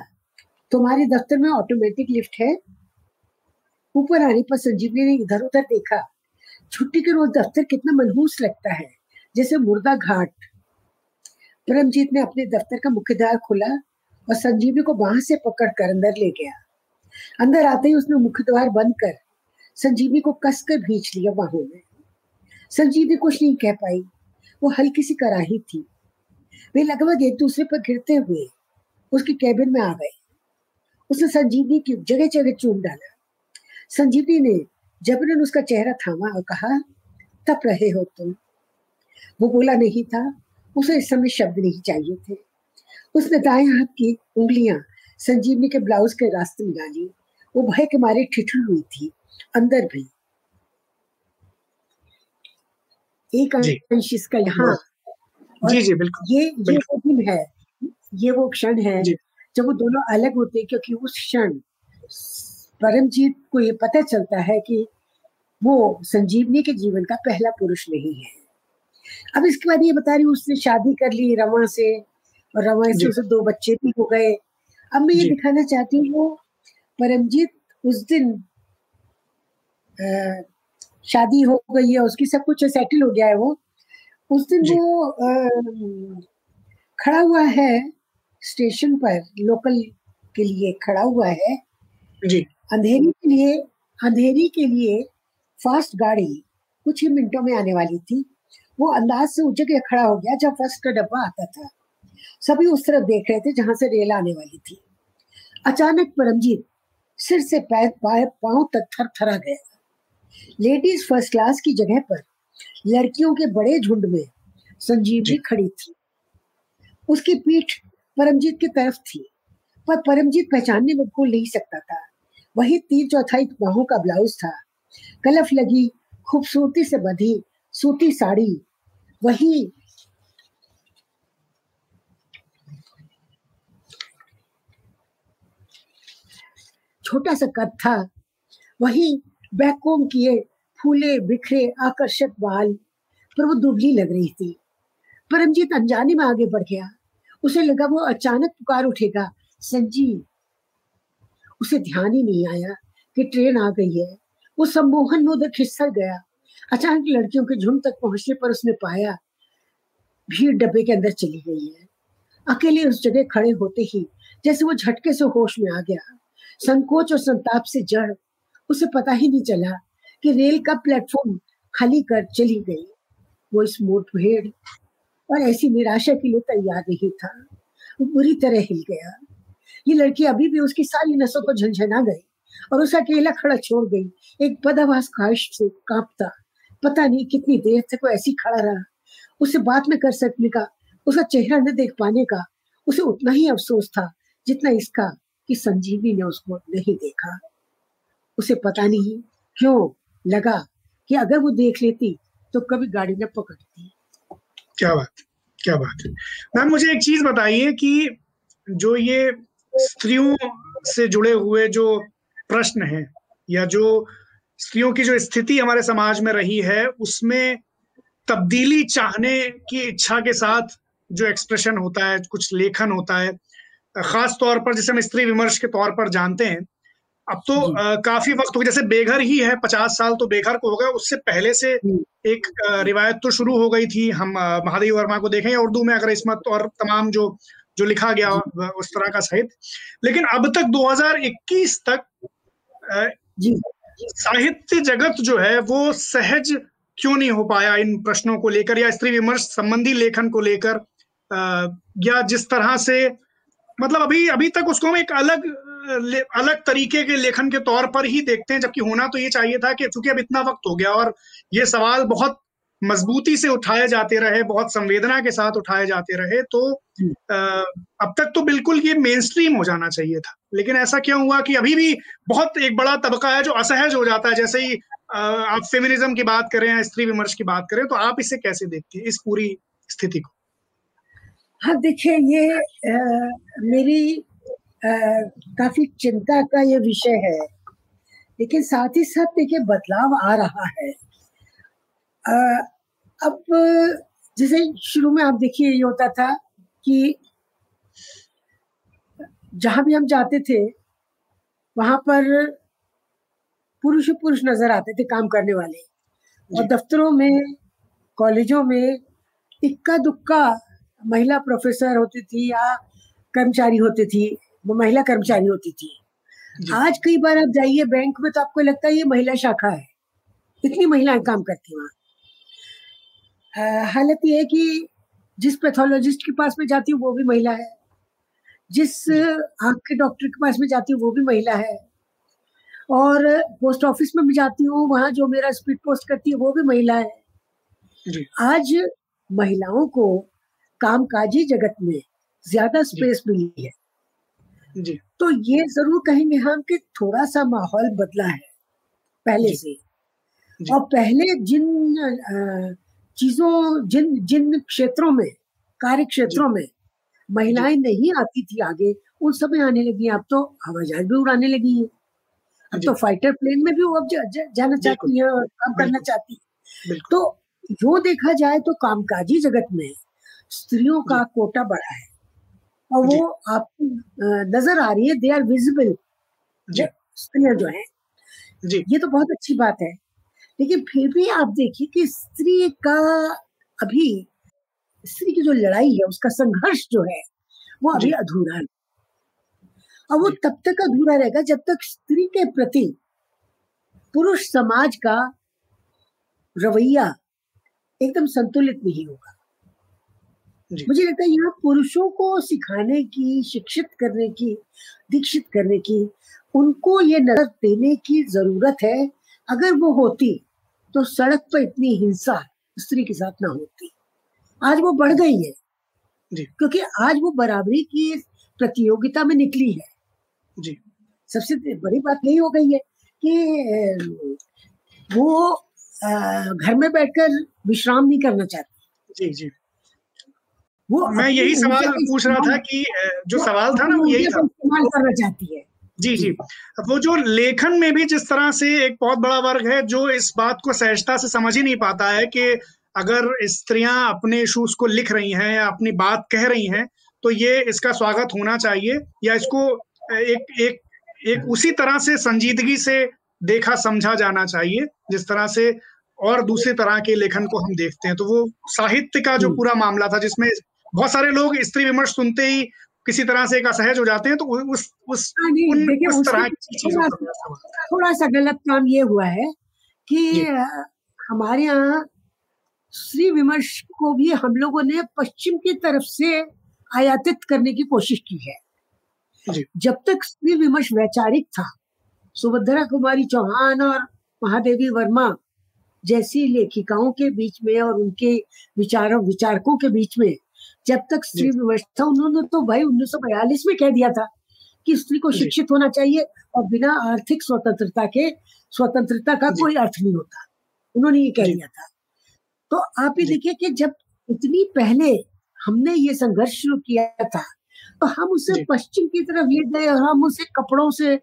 तुम्हारे दफ्तर में ऑटोमेटिक लिफ्ट है? ऊपर आने पर संजीवनी ने इधर उधर देखा, छुट्टी के रोज दफ्तर कितना मनहूस लगता है, जैसे मुर्दा घाट। परमजीत ने अपने दफ्तर का मुख्य द्वार खोला और संजीवनी को वहाँ से पकड़कर अंदर ले गया। अंदर आते ही उसने मुख्य द्वार बंद कर संजीवनी को कसकर भींच लिया बाहों में। संजीवनी कुछ नहीं कह पाई, वो हल्की सी कराही थी। वे लगभग एक दूसरे पर गिरते हुए उसके कैबिन में आ गए। उसने संजीवनी की जगह जगह चूम डाला। संजीवनी ने जबरन उसका चेहरा थामा और कहा तप रहे हो तुम? वो बोला नहीं था। उसे इस समय शब्द नहीं चाहिए थे। उसने दाएँ हाथ की उंगलियाँ संजीवनी के ब्लाउज के रास्ते में डाली। वो भय के मारे ठिठुर हुई थी। अंदर भी। एक अंश इसका यहाँ जी जी बिल्कुल ये ये वो दिन है ये वो क्षण है जब वो दोनों अलग होते हैं क्योंकि उस क्षण परमजीत को ये पता चलता है कि वो संजीवनी के जीवन का पहला पुरुष नहीं है। अब इसके बाद ये बता रही हूँ उसने शादी कर ली रमा से और रमा से उसे दो बच्चे भी हो गए। अब मैं ये दिखाना चाहती हूँ परमजीत उस दिन आ, शादी हो गई है उसकी सब कुछ सेटल हो गया है वो। उस दिन वो आ, खड़ा हुआ है स्टेशन पर लोकल के लिए खड़ा हुआ है। जी। अंधेरी के लिए अंधेरी के लिए फास्ट गाड़ी कुछ ही मिनटों में आने वाली थी। वो अंदाज से उस जगह खड़ा हो गया जब फ़र्स्ट का डब्बा आता था। सभी उस तरफ़ देख रहे थे जहाँ से रेल आने वाली थी। अचानक परमजीत सिर से पैर पाए पाँव तक थर थरा गया। लेडीज़ फ़र्स्ट क्लास की जगह पर लड़कियों के बड़े झुंड में संजीवनी खड़ी थी। उसकी पीठ परमजीत की तरफ़ थी पर परमजीत पहचानने में भूल नहीं सकता था। वही तीन चौथाई बाहों का ब्लाउज था। कलफ लगी खूबसूरती से बधी सूती साड़ी वही छोटा सा कद था वही बैकोम किए फूले, बिखरे, आकर्षक बाल, पर वो दुबली लग रही थी। परमजीत अनजाने में आगे बढ़ गया। उसे लगा वो अचानक पुकार उठेगा। संजीव। उसे ध्यान ही नहीं आया कि ट्रेन आ गई है। वो सम्मोहन में उधर खिसक गया। अचानक लड़कियों के झुंड तक पहुँचने पर उसने पाया, भीड़ डब्बे के अंदर चली गई है। अकेले उस जगह खड़े होते ही जैसे वो झटके से होश में आ गया। संकोच और संताप से जड़, उसे पता ही नहीं चला कि रेल का प्लेटफॉर्म खाली कर चली गई। वो इस मुठभेड़ और ऐसी निराशा के लिए तैयार नहीं था। वो बुरी तरह हिल गया। ये लड़की अभी भी उसकी सारी नसों को झंझना गई और उसे अकेला खड़ा छोड़ गई। एक बदहवास ख्वाहिश से कांपता। पता नहीं कितनी देर तक वो ऐसी खड़ा रहा। उसे बात न कर सकने का, उसका चेहरा न देख पाने का, उसे उतना ही अफसोस था जितना इसका कि संजीवी ने उसको नहीं देखा। उसे पता नहीं क्यों लगा कि अगर वो देख लेती तो कभी गाड़ी न पकड़ती। क्या बात क्या बात। मैम, मुझे एक चीज़ बताइए कि जो ये स्त्रियों से जुड़े हुए जो प्रश्न हैं या जो स्त्रियों की जो स्थिति हमारे समाज में रही है, उसमें तब्दीली चाहने की इच्छा के साथ जो एक्सप्रेशन होता है, कुछ लेखन होता है, खास तौर पर, जिसे हम स्त्री विमर्श के तौर पर जानते हैं अब तो आ, काफ़ी वक्त हो गया। जैसे बेघर ही है पचास साल तो बेघर को हो गया। उससे पहले से एक रिवायत तो शुरू हो गई थी। हम महादेव वर्मा को देखें उर्दू में अगर इसमत और तमाम जो जो लिखा गया उस तरह का साहित्य लेकिन अब तक 2021 तक साहित्य जगत जो है वो सहज क्यों नहीं हो पाया इन प्रश्नों को लेकर या स्त्री विमर्श संबंधी लेखन को लेकर या जिस तरह से मतलब अभी अभी तक उसको हम एक अलग अलग तरीके के लेखन के तौर पर ही देखते हैं जबकि होना तो ये चाहिए था कि चूँकि अब इतना वक्त हो गया और ये सवाल बहुत मजबूती से उठाए जाते रहे बहुत संवेदना के साथ उठाए जाते रहे तो आ, अब तक तो बिल्कुल ये मेन स्ट्रीम हो जाना चाहिए था। लेकिन ऐसा क्यों हुआ कि अभी भी बहुत एक बड़ा तबका है जो असहज हो जाता है जैसे ही आ, आप फेमिनिज्म की बात करें या स्त्री विमर्श की बात करें तो आप इसे कैसे देखते हैं इस पूरी स्थिति को? हाँ देखिए ये आ, मेरी काफ़ी चिंता का ये विषय है। लेकिन साथ ही साथ देखिए बदलाव आ रहा है। आ, अब जैसे शुरू में आप देखिए ये होता था कि जहाँ भी हम जाते थे वहाँ पर पुरुष पुरुष नज़र आते थे काम करने वाले। और दफ्तरों में कॉलेजों में इक्का दुक्का महिला प्रोफेसर होती थी या कर्मचारी होती थी। वो महिला कर्मचारी होती थी। आज कई बार आप जाइए बैंक में तो आपको लगता है ये महिला शाखा है। इतनी महिलाएँ काम करती वहाँ। हालत ये है कि जिस पैथोलॉजिस्ट के पास में जाती हूँ वो भी महिला है। जिस आँख के डॉक्टर के पास में जाती हूँ वो भी महिला है। और पोस्ट ऑफ़िस में भी जाती हूँ वहाँ जो मेरा स्पीड पोस्ट करती है वो भी महिला है। आज महिलाओं को कामकाजी जगत में ज़्यादा स्पेस मिली है। जी। तो ये ज़रूर कहेंगे हम कि थोड़ा सा माहौल बदला है पहले जी। से जी। और पहले जिन चीज़ों जिन जिन क्षेत्रों में कार्य क्षेत्रों में महिलाएँ नहीं आती थी आगे उन सब में आने लगी अब तो हवाई जहाज़ भी उड़ाने लगी है। अब तो फाइटर प्लेन में भी वो अब जा, जा, जाना चाहती है और काम करना चाहती है। तो जो देखा जाए तो कामकाजी जगत में स्त्रियों का कोटा बढ़ा है। और वो आपको नज़र आ रही है दे आर विजिबल स्त्रियाँ जो है जी। ये तो बहुत अच्छी बात है। लेकिन फिर भी आप देखिए कि स्त्री का अभी स्त्री की जो लड़ाई है उसका संघर्ष जो है वो अभी अधूरा है। और वो तब तक अधूरा रहेगा जब तक स्त्री के प्रति पुरुष समाज का रवैया एकदम संतुलित नहीं होगा। मुझे लगता है यहाँ पुरुषों को सिखाने की शिक्षित करने की दीक्षित करने की उनको ये नज़र देने की ज़रूरत है। अगर वो होती तो सड़क पर इतनी हिंसा स्त्री के साथ ना होती। आज वो बढ़ गई है। जी। क्योंकि आज वो बराबरी की प्रतियोगिता में निकली है। जी। सबसे बड़ी बात यही हो गई है कि वो घर में बैठकर विश्राम नहीं करना चाहती। जी जी। वो मैं यही सवाल पूछ रहा था कि जो सवाल था ना वो यही था। इस्तेमाल करना चाहती है। जी जी। वो जो लेखन में भी जिस तरह से एक बहुत बड़ा वर्ग है जो इस बात को सहजता से समझ ही नहीं पाता है कि अगर स्त्रियाँ अपने इशूज को लिख रही हैं या अपनी बात कह रही हैं तो ये इसका स्वागत होना चाहिए या इसको एक एक एक उसी तरह से संजीदगी से देखा समझा जाना चाहिए जिस तरह से और दूसरी तरह के लेखन को हम देखते हैं। तो वो साहित्य का जो। पूरा मामला था जिसमें बहुत सारे लोग स्त्री विमर्श सुनते ही किसी तरह से एक असहज हो जाते हैं तो उस उस हाँ, उन उस तरह की थोड़ा सा गलत काम ये हुआ है कि हमारे यहाँ श्री विमर्श को भी हम लोगों ने पश्चिम की तरफ़ से आयातित करने की कोशिश की है। जब तक श्री विमर्श वैचारिक था सुभद्रा कुमारी चौहान और महादेवी वर्मा जैसी लेखिकाओं के बीच में और उनके विचारों विचारकों के बीच में जब तक स्त्री व्यवस्था उन्होंने तो भाई उन्नीस में कह दिया था कि स्त्री को शिक्षित होना चाहिए और बिना आर्थिक स्वतंत्रता के स्वतंत्रता का कोई अर्थ नहीं होता। उन्होंने ये कह दिया था। तो आप ये देखिए कि जब इतनी पहले हमने ये संघर्ष शुरू किया था तो हम उसे पश्चिम की तरफ़ ले गए और हम उसे कपड़ों से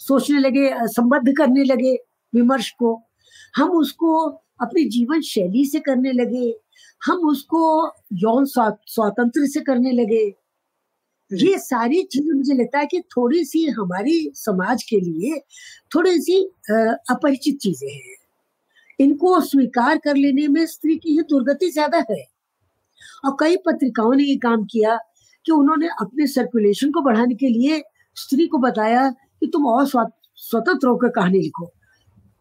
सोचने लगे संबद्ध करने लगे विमर्श को। हम उसको अपनी जीवन शैली से करने लगे हम उसको यौन स्वातंत्र से करने लगे। ये सारी चीज़ें मुझे लगता है कि थोड़ी सी हमारी समाज के लिए थोड़ी सी अपरिचित चीज़ें हैं। इनको स्वीकार कर लेने में स्त्री की ही दुर्गति ज़्यादा है। और कई पत्रिकाओं ने ये काम किया कि उन्होंने अपने सर्कुलेशन को बढ़ाने के लिए स्त्री को बताया कि तुम और स्वतंत्र होकर कहानी लिखो।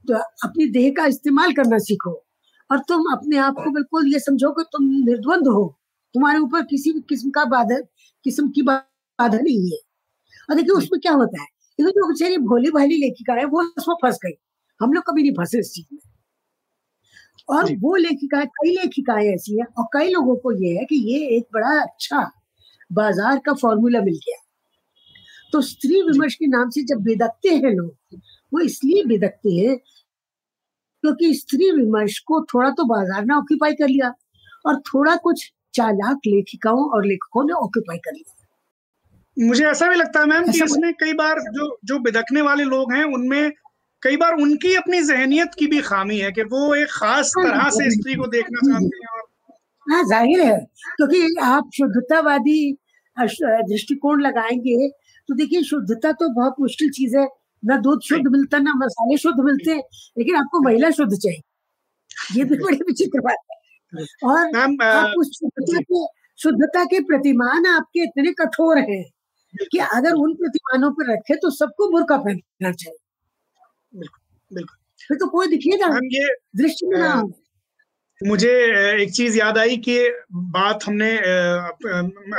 तो अपनी देह का इस्तेमाल करना सीखो। और तुम अपने आप को बिल्कुल ये समझो कि तुम निर्द्वंद हो। तुम्हारे ऊपर किसी भी किस्म का बाधा किस्म की बाधा नहीं है। और देखिए उसमें क्या होता है? ये जो बेचारी भोली भाली लेखिका है वो उसमें फंस गई। हम लोग कभी नहीं फंसे इस चीज़ में। और वो लेखिकाएँ कई लेखिकाएँ ऐसी हैं और कई लोगों को ये है कि ये एक बड़ा अच्छा बाज़ार का फॉर्मूला मिल गया। तो स्त्री विमर्श के नाम से जब बेदकते हैं लोग वो इसलिए बेदकते हैं क्योंकि स्त्री विमर्श को थोड़ा तो बाज़ार ने ऑक्यूपाई कर लिया और थोड़ा कुछ चालाक लेखिकाओं और लेखकों ने ऑक्यूपाई कर लिया। मुझे ऐसा भी लगता है मैम कि इसमें कई बार जो जो बिदकने वाले लोग हैं उनमें कई बार उनकी अपनी जहनीत की भी खामी है कि वो एक खास हाँ, तरह से स्त्री को देखना चाहते हैं। और हाँ ज़ाहिर है क्योंकि आप शुद्धतावादी दृष्टिकोण लगाएँगे तो देखिए शुद्धता तो बहुत मुश्किल चीज़ है। ना दूध शुद्ध मिलता ना मसाले शुद्ध मिलते लेकिन आपको महिला शुद्ध चाहिए। ये भी बड़ी विचित्र बात है। और आप उस शुद्धता के शुद्धता के प्रतिमान आपके इतने कठोर हैं कि अगर उन प्रतिमानों पर रखे तो सबको बुरका पहनना चाहिए। बिल्कुल बिल्कुल। फिर तो कोई दिखेगा ये दृश्य में ना मुझे एक चीज़ याद आई कि बात हमने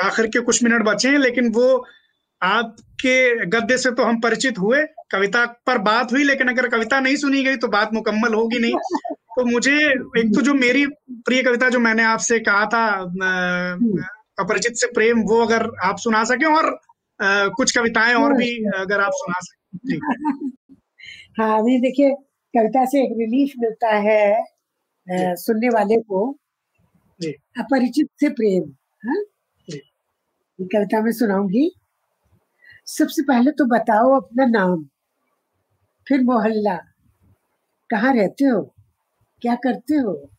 आखिर के कुछ मिनट बचे हैं लेकिन वो आपके गद्दे से तो हम परिचित हुए कविता पर बात हुई लेकिन अगर कविता नहीं सुनी गई तो बात मुकम्मल होगी नहीं। तो मुझे एक तो जो मेरी प्रिय कविता जो मैंने आपसे कहा था अपरिचित से प्रेम वो अगर आप सुना सके और आ, कुछ कविताएँ और भी अगर आप सुना सके। हाँ नहीं देखिए कविता से एक रिलीफ मिलता है सुनने वाले को। अपरिचित से प्रेम हाँ? कविता में सुनाऊँगी। सबसे पहले तो बताओ अपना नाम। फिर मोहल्ला, कहाँ रहते हो? क्या करते हो?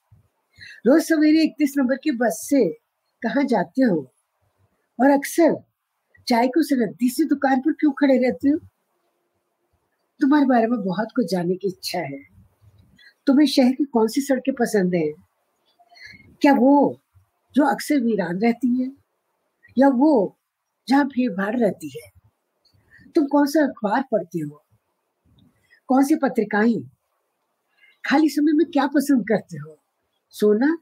रोज सवेरे इकतीस नंबर की बस से कहा जाते हो? और अक्सर चाय को सरदी सी दुकान पर क्यों खड़े रहते हो? तुम्हारे बारे में बहुत कुछ जानने की इच्छा है। तुम्हें शहर की कौन सी सड़कें पसंद है? क्या वो जो अक्सर वीरान रहती है? या वो जहाँ भीड़ भाड़ रहती है? तुम कौन सा अखबार पढ़ते हो? कौन सी पत्रिकाएँ? खाली समय में क्या पसंद करते हो? सोना,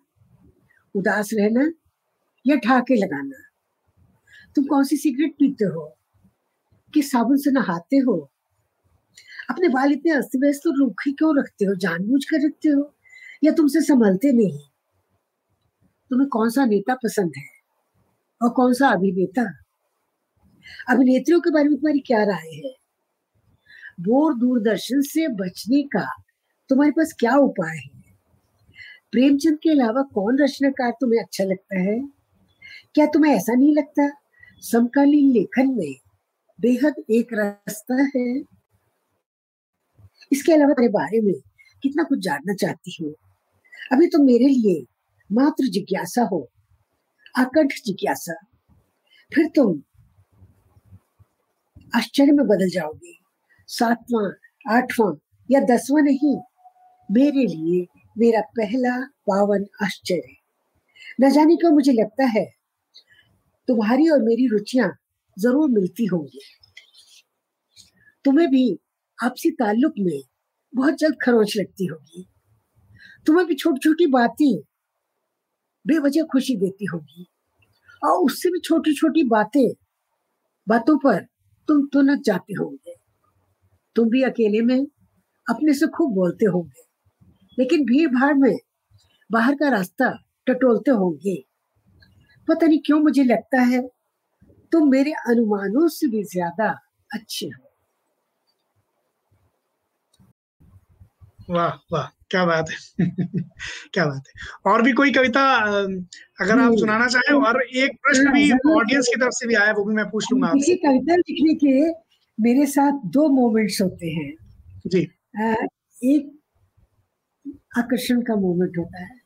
उदास रहना या ठाके लगाना? तुम कौन सी सिगरेट पीते हो? कि साबुन से नहाते हो? अपने बाल इतने अस्त व्यस्त तो रूखे क्यों रखते हो? जानबूझ कर रखते हो? या तुमसे संभलते नहीं? तुम्हें कौन सा नेता पसंद है? और कौन सा अभिनेता? अभिनेत्रियों के बारे में तुम्हारी क्या राय है? बोर दूरदर्शन से बचने का तुम्हारे पास क्या उपाय है? प्रेमचंद के अलावा कौन रचनाकार तुम्हें अच्छा लगता है? क्या तुम्हें ऐसा नहीं लगता समकालीन लेखन में बेहद एक रास्ता है? इसके अलावा तेरे बारे में कितना कुछ जानना चाहती हूँ? अभी तो मेरे लिए मात्र जिज्ञासा हो, आकंठ जिज्ञासा। फिर तुम आश्चर्य में बदल जाओगे। सातवां, आठवां या दसवां नहीं, मेरे लिए मेरा पहला पावन आश्चर्य। न जाने क्यों मुझे लगता है, तुम्हारी और मेरी रुचियाँ ज़रूर मिलती होंगी। तुम्हें भी आपसी ताल्लुक में बहुत जल्द खरोच लगती होगी। तुम्हें भी छोटी छोटी बातें बेवजह खुशी देती होगी। और उससे भी छोटी छोटी बातें, बातों पर तुम तुनक जाते होंगे। तुम भी अकेले में अपने से खूब बोलते होंगे। लेकिन भीड़ भाड़ में बाहर का रास्ता टटोलते होंगे। पता नहीं क्यों मुझे लगता है तुम मेरे अनुमानों से भी ज़्यादा अच्छे हो। वाह वाह। क्या बात है? क्या बात है? और भी कोई कविता अगर आप सुनाना चाहें और एक प्रश्न भी ऑडियंस की तरफ़ से भी आया वो भी मैं पूछ लूँगा आपसे। कविता लिखने के मेरे साथ दो मोमेंट्स होते हैं। जी। एक आकर्षण का मोमेंट होता है।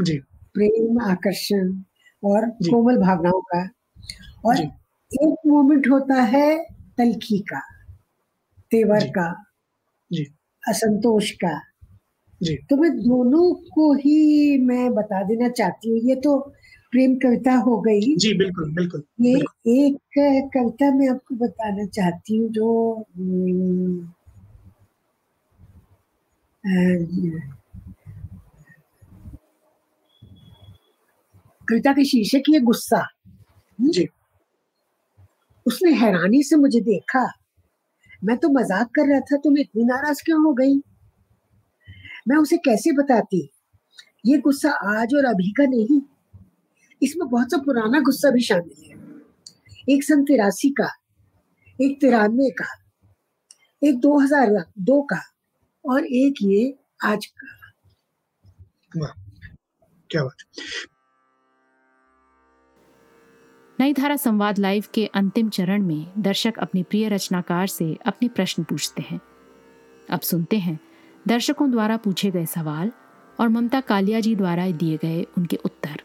जी। प्रेम आकर्षण और कोमल भावनाओं का। और एक मोमेंट होता है तलखी का तेवर का जी। असंतोष का। जी। तो मैं दोनों को ही मैं बता देना चाहती हूँ ये तो प्रेम कविता हो गई। जी बिल्कुल बिल्कुल ये बिल्कुल। एक कविता मैं आपको बताना चाहती हूँ जो कविता के शीर्षक ये गुस्सा। हम्म? जी। उसने हैरानी से मुझे देखा। मैं तो मज़ाक कर रहा था तुम इतनी नाराज़ क्यों हो गई? मैं उसे कैसे बताती? ये गुस्सा आज और अभी का नहीं। इसमें बहुत सा पुराना गुस्सा भी शामिल है। एक सन तिरासी का एक तिरानवे का एक दो हज़ार दो का और एक ये आज का। क्या बात। नई धारा संवाद लाइव के अंतिम चरण में दर्शक अपने प्रिय रचनाकार से अपने प्रश्न पूछते हैं। अब सुनते हैं दर्शकों द्वारा पूछे गए सवाल और ममता कालिया जी द्वारा दिए गए उनके उत्तर।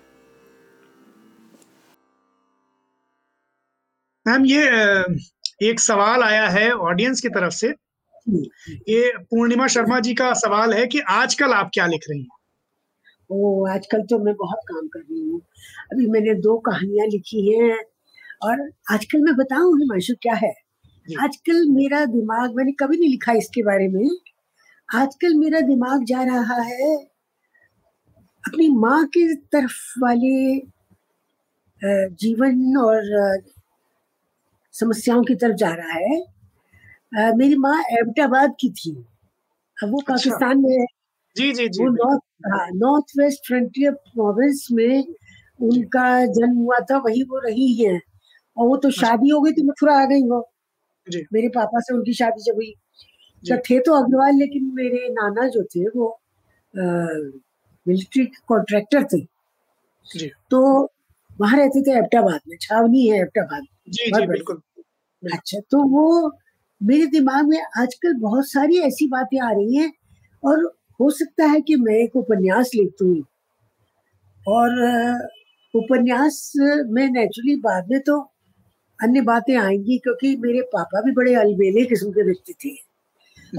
मैम ये एक सवाल आया है ऑडियंस की तरफ़ से। ये पूर्णिमा शर्मा जी का सवाल है कि आजकल आप क्या लिख रही हैं? ओ आजकल तो मैं बहुत काम कर रही हूँ। अभी मैंने दो कहानियाँ लिखी हैं और आजकल मैं बताऊँ हिमांशु क्या है? आजकल मेरा दिमाग मैंने कभी नहीं लिखा इसके बारे में। आजकल मेरा दिमाग जा रहा है अपनी माँ की तरफ़ वाले जीवन और समस्याओं की तरफ़ जा रहा है। मेरी माँ एबटाबाद की थी। अब वो अच्छा। पाकिस्तान में जी जी जी वो north north west frontier province में उनका जन्म हुआ था वही वो रही है। और वो तो अच्छा। शादी हो गई तो मथुरा आ गई वो मेरे पापा से उनकी शादी जब हुई। तो थे तो अग्रवाल लेकिन मेरे नाना जो थे वो मिलिट्री कॉन्ट्रैक्टर थे। तो वहाँ रहते थे एबटाबाद में छावनी है एबटाबाद जी जी बिल्कुल। अच्छा तो वो मेरे दिमाग में आजकल बहुत सारी ऐसी बातें आ रही हैं और हो सकता है कि मैं एक उपन्यास लिख हूँ। और उपन्यास में नेचुरली बाद में तो अन्य बातें आएँगी क्योंकि मेरे पापा भी बड़े अलबेले किस्म के व्यक्ति थे।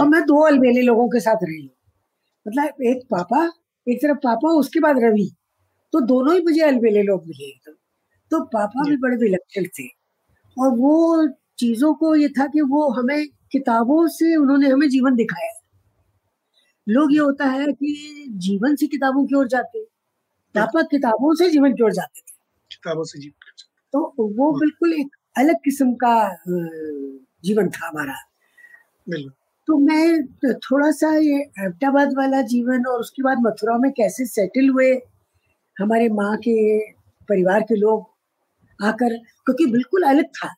और मैं दो अलबेले लोगों के साथ रही हूँ। मतलब एक पापा एक तरफ़ पापा उसके बाद रवि। तो दोनों ही मुझे अलबेले लोग मिले एकदम। तो पापा भी बड़े विलक्षण थे। और वो चीज़ों को ये था कि वो हमें किताबों से उन्होंने हमें जीवन दिखाया। लोग ये होता है कि जीवन से किताबों की ओर जाते। पापा किताबों से जीवन की ओर जाते थे। किताबों से जीवन तो वो हाँ। बिल्कुल एक अलग किस्म का जीवन था हमारा। तो मैं थोड़ा सा ये अहमदाबाद वाला जीवन और उसके बाद मथुरा में कैसे सेटल हुए हमारे माँ के परिवार के लोग आकर क्योंकि बिल्कुल अलग था।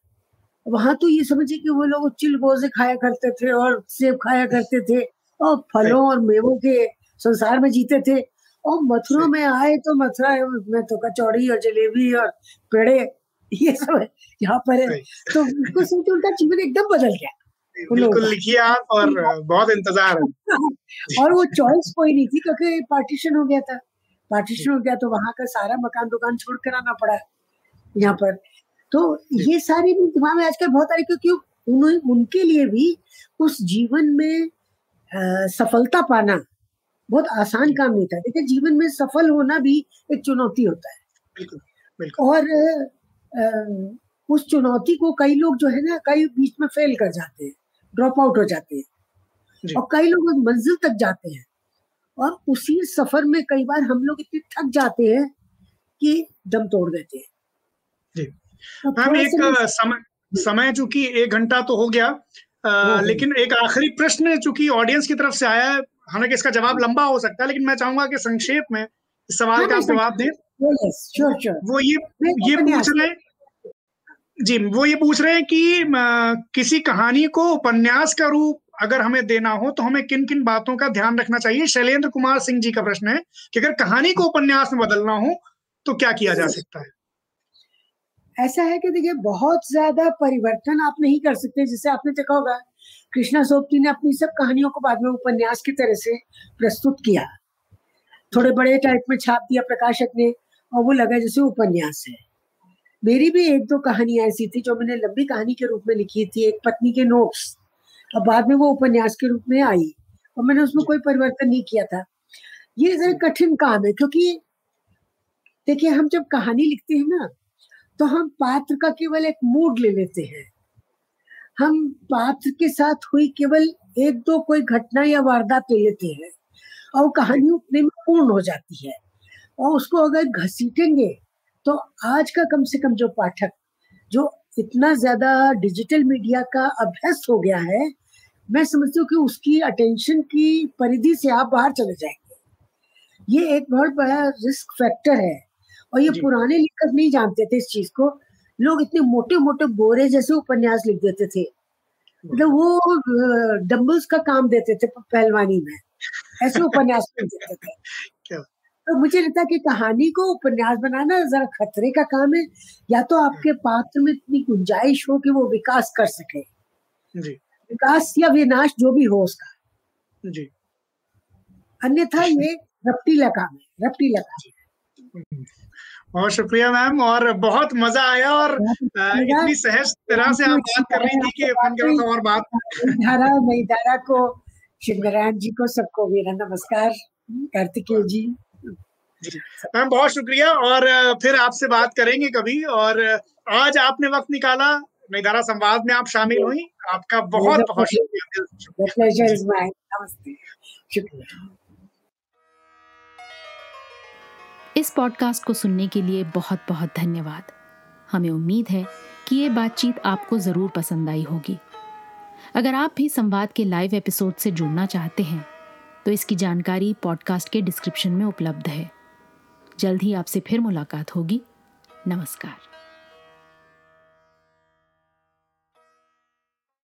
वहाँ तो ये समझिए कि वो लोग चिल गोजे खाया करते थे और सेब खाया करते थे और फलों और मेवों के संसार में जीते थे। और मथुरा में आए तो मथुरा में तो कचौड़ी और जलेबी और पेड़े ये सब यहाँ पर है। तो उसको सोच उनका जीवन एकदम बदल गया। बिल्कुल लिखिए आप और बहुत इंतज़ार है। और वो चॉइस कोई नहीं थी क्योंकि पार्टीशन हो गया था। पार्टीशन हो गया तो वहाँ का सारा मकान दुकान छोड़ कर आना पड़ा यहाँ पर। तो ये सारी भी दिमाग में आजकल बहुत आ रही क्योंकि उन्होंने उनके लिए भी उस जीवन में आ, सफलता पाना बहुत आसान काम नहीं था। देखिए जीवन में सफल होना भी एक चुनौती होता है। बिल्कुल, बिल्कुल। और आ, उस चुनौती को कई लोग जो है ना कई बीच में फेल कर जाते हैं। ड्रॉप आउट हो जाते हैं। और कई लोग मंजिल तक जाते हैं। और उसी सफ़र में कई बार हम लोग इतने थक जाते हैं कि दम तोड़ देते हैं। जी। मैम एक समय समय चूँकि एक घंटा तो हो गया आ, लेकिन एक आखिरी प्रश्न चूँकि ऑडियंस की तरफ़ से आया है हालाँकि इसका जवाब लंबा हो सकता है लेकिन मैं चाहूँगा कि संक्षेप में इस सवाल हाँ, का आप जवाब दें। वो ये ये पूछ रहे हैं। जी वो ये पूछ रहे हैं कि आ, किसी कहानी को उपन्यास का रूप अगर हमें देना हो तो हमें किन किन बातों का ध्यान रखना चाहिए? शैलेंद्र कुमार सिंह जी का प्रश्न है कि अगर कहानी को उपन्यास में बदलना हो तो क्या किया जा सकता है? ऐसा है कि देखिए बहुत ज़्यादा परिवर्तन आप नहीं कर सकते जिसे आपने देखा होगा कृष्णा सोपती ने अपनी सब कहानियों को बाद में उपन्यास की तरह से प्रस्तुत किया। थोड़े बड़े टाइप में छाप दिया प्रकाशक ने और वो लगा जैसे उपन्यास है। मेरी भी एक दो कहानियाँ ऐसी थी जो मैंने लंबी कहानी के रूप में लिखी थी, एक पत्नी के नोट्स और बाद में वो उपन्यास के रूप में आई और मैंने उसमें कोई परिवर्तन नहीं किया था। ये जरा कठिन काम है क्योंकि देखिए, हम जब कहानी लिखते हैं ना तो हम पात्र का केवल एक मूड ले लेते हैं। हम पात्र के साथ हुई केवल एक दो कोई घटना या वारदात ले लेते हैं और कहानी उतने में पूर्ण हो जाती है और उसको अगर घसीटेंगे तो आज का कम से कम जो पाठक जो इतना ज़्यादा डिजिटल मीडिया का अभ्यस्त हो गया है मैं समझती हूँ कि उसकी अटेंशन की परिधि से आप बाहर चले जाएँगे। ये एक बहुत बड़ा रिस्क फैक्टर है और ये पुराने लेखक नहीं जानते थे इस चीज़ को। लोग इतने मोटे मोटे बोरे जैसे उपन्यास लिख देते थे। मतलब वो डम्बल्स का काम देते थे पहलवानी में। ऐसे उपन्यास लिख देते थे। तो मुझे लगता है कि कहानी को उपन्यास बनाना जरा खतरे का काम है। या तो आपके पात्र में इतनी गुंजाइश हो कि वो विकास कर सके। जी। विकास या विनाश जो भी हो उसका। जी। अन्यथा ये रपटीला काम है रपटीला काम है। बहुत शुक्रिया मैम और बहुत मज़ा आया और इतनी सहज तरह से आप बात कर रही थी कि मन कर और बात धारा नई धारा को शिव जी को सबको मेरा नमस्कार। कार्तिकेय जी। मैम बहुत शुक्रिया और फिर आपसे बात करेंगे कभी और आज आपने वक्त निकाला नईदारा संवाद में आप शामिल हुई आपका बहुत बहुत शुक्रिया। इस पॉडकास्ट को सुनने के लिए बहुत बहुत धन्यवाद। हमें उम्मीद है कि ये बातचीत आपको ज़रूर पसंद आई होगी। अगर आप भी संवाद के लाइव एपिसोड से जुड़ना चाहते हैं तो इसकी जानकारी पॉडकास्ट के डिस्क्रिप्शन में उपलब्ध है। जल्द ही आपसे फिर मुलाकात होगी। नमस्कार।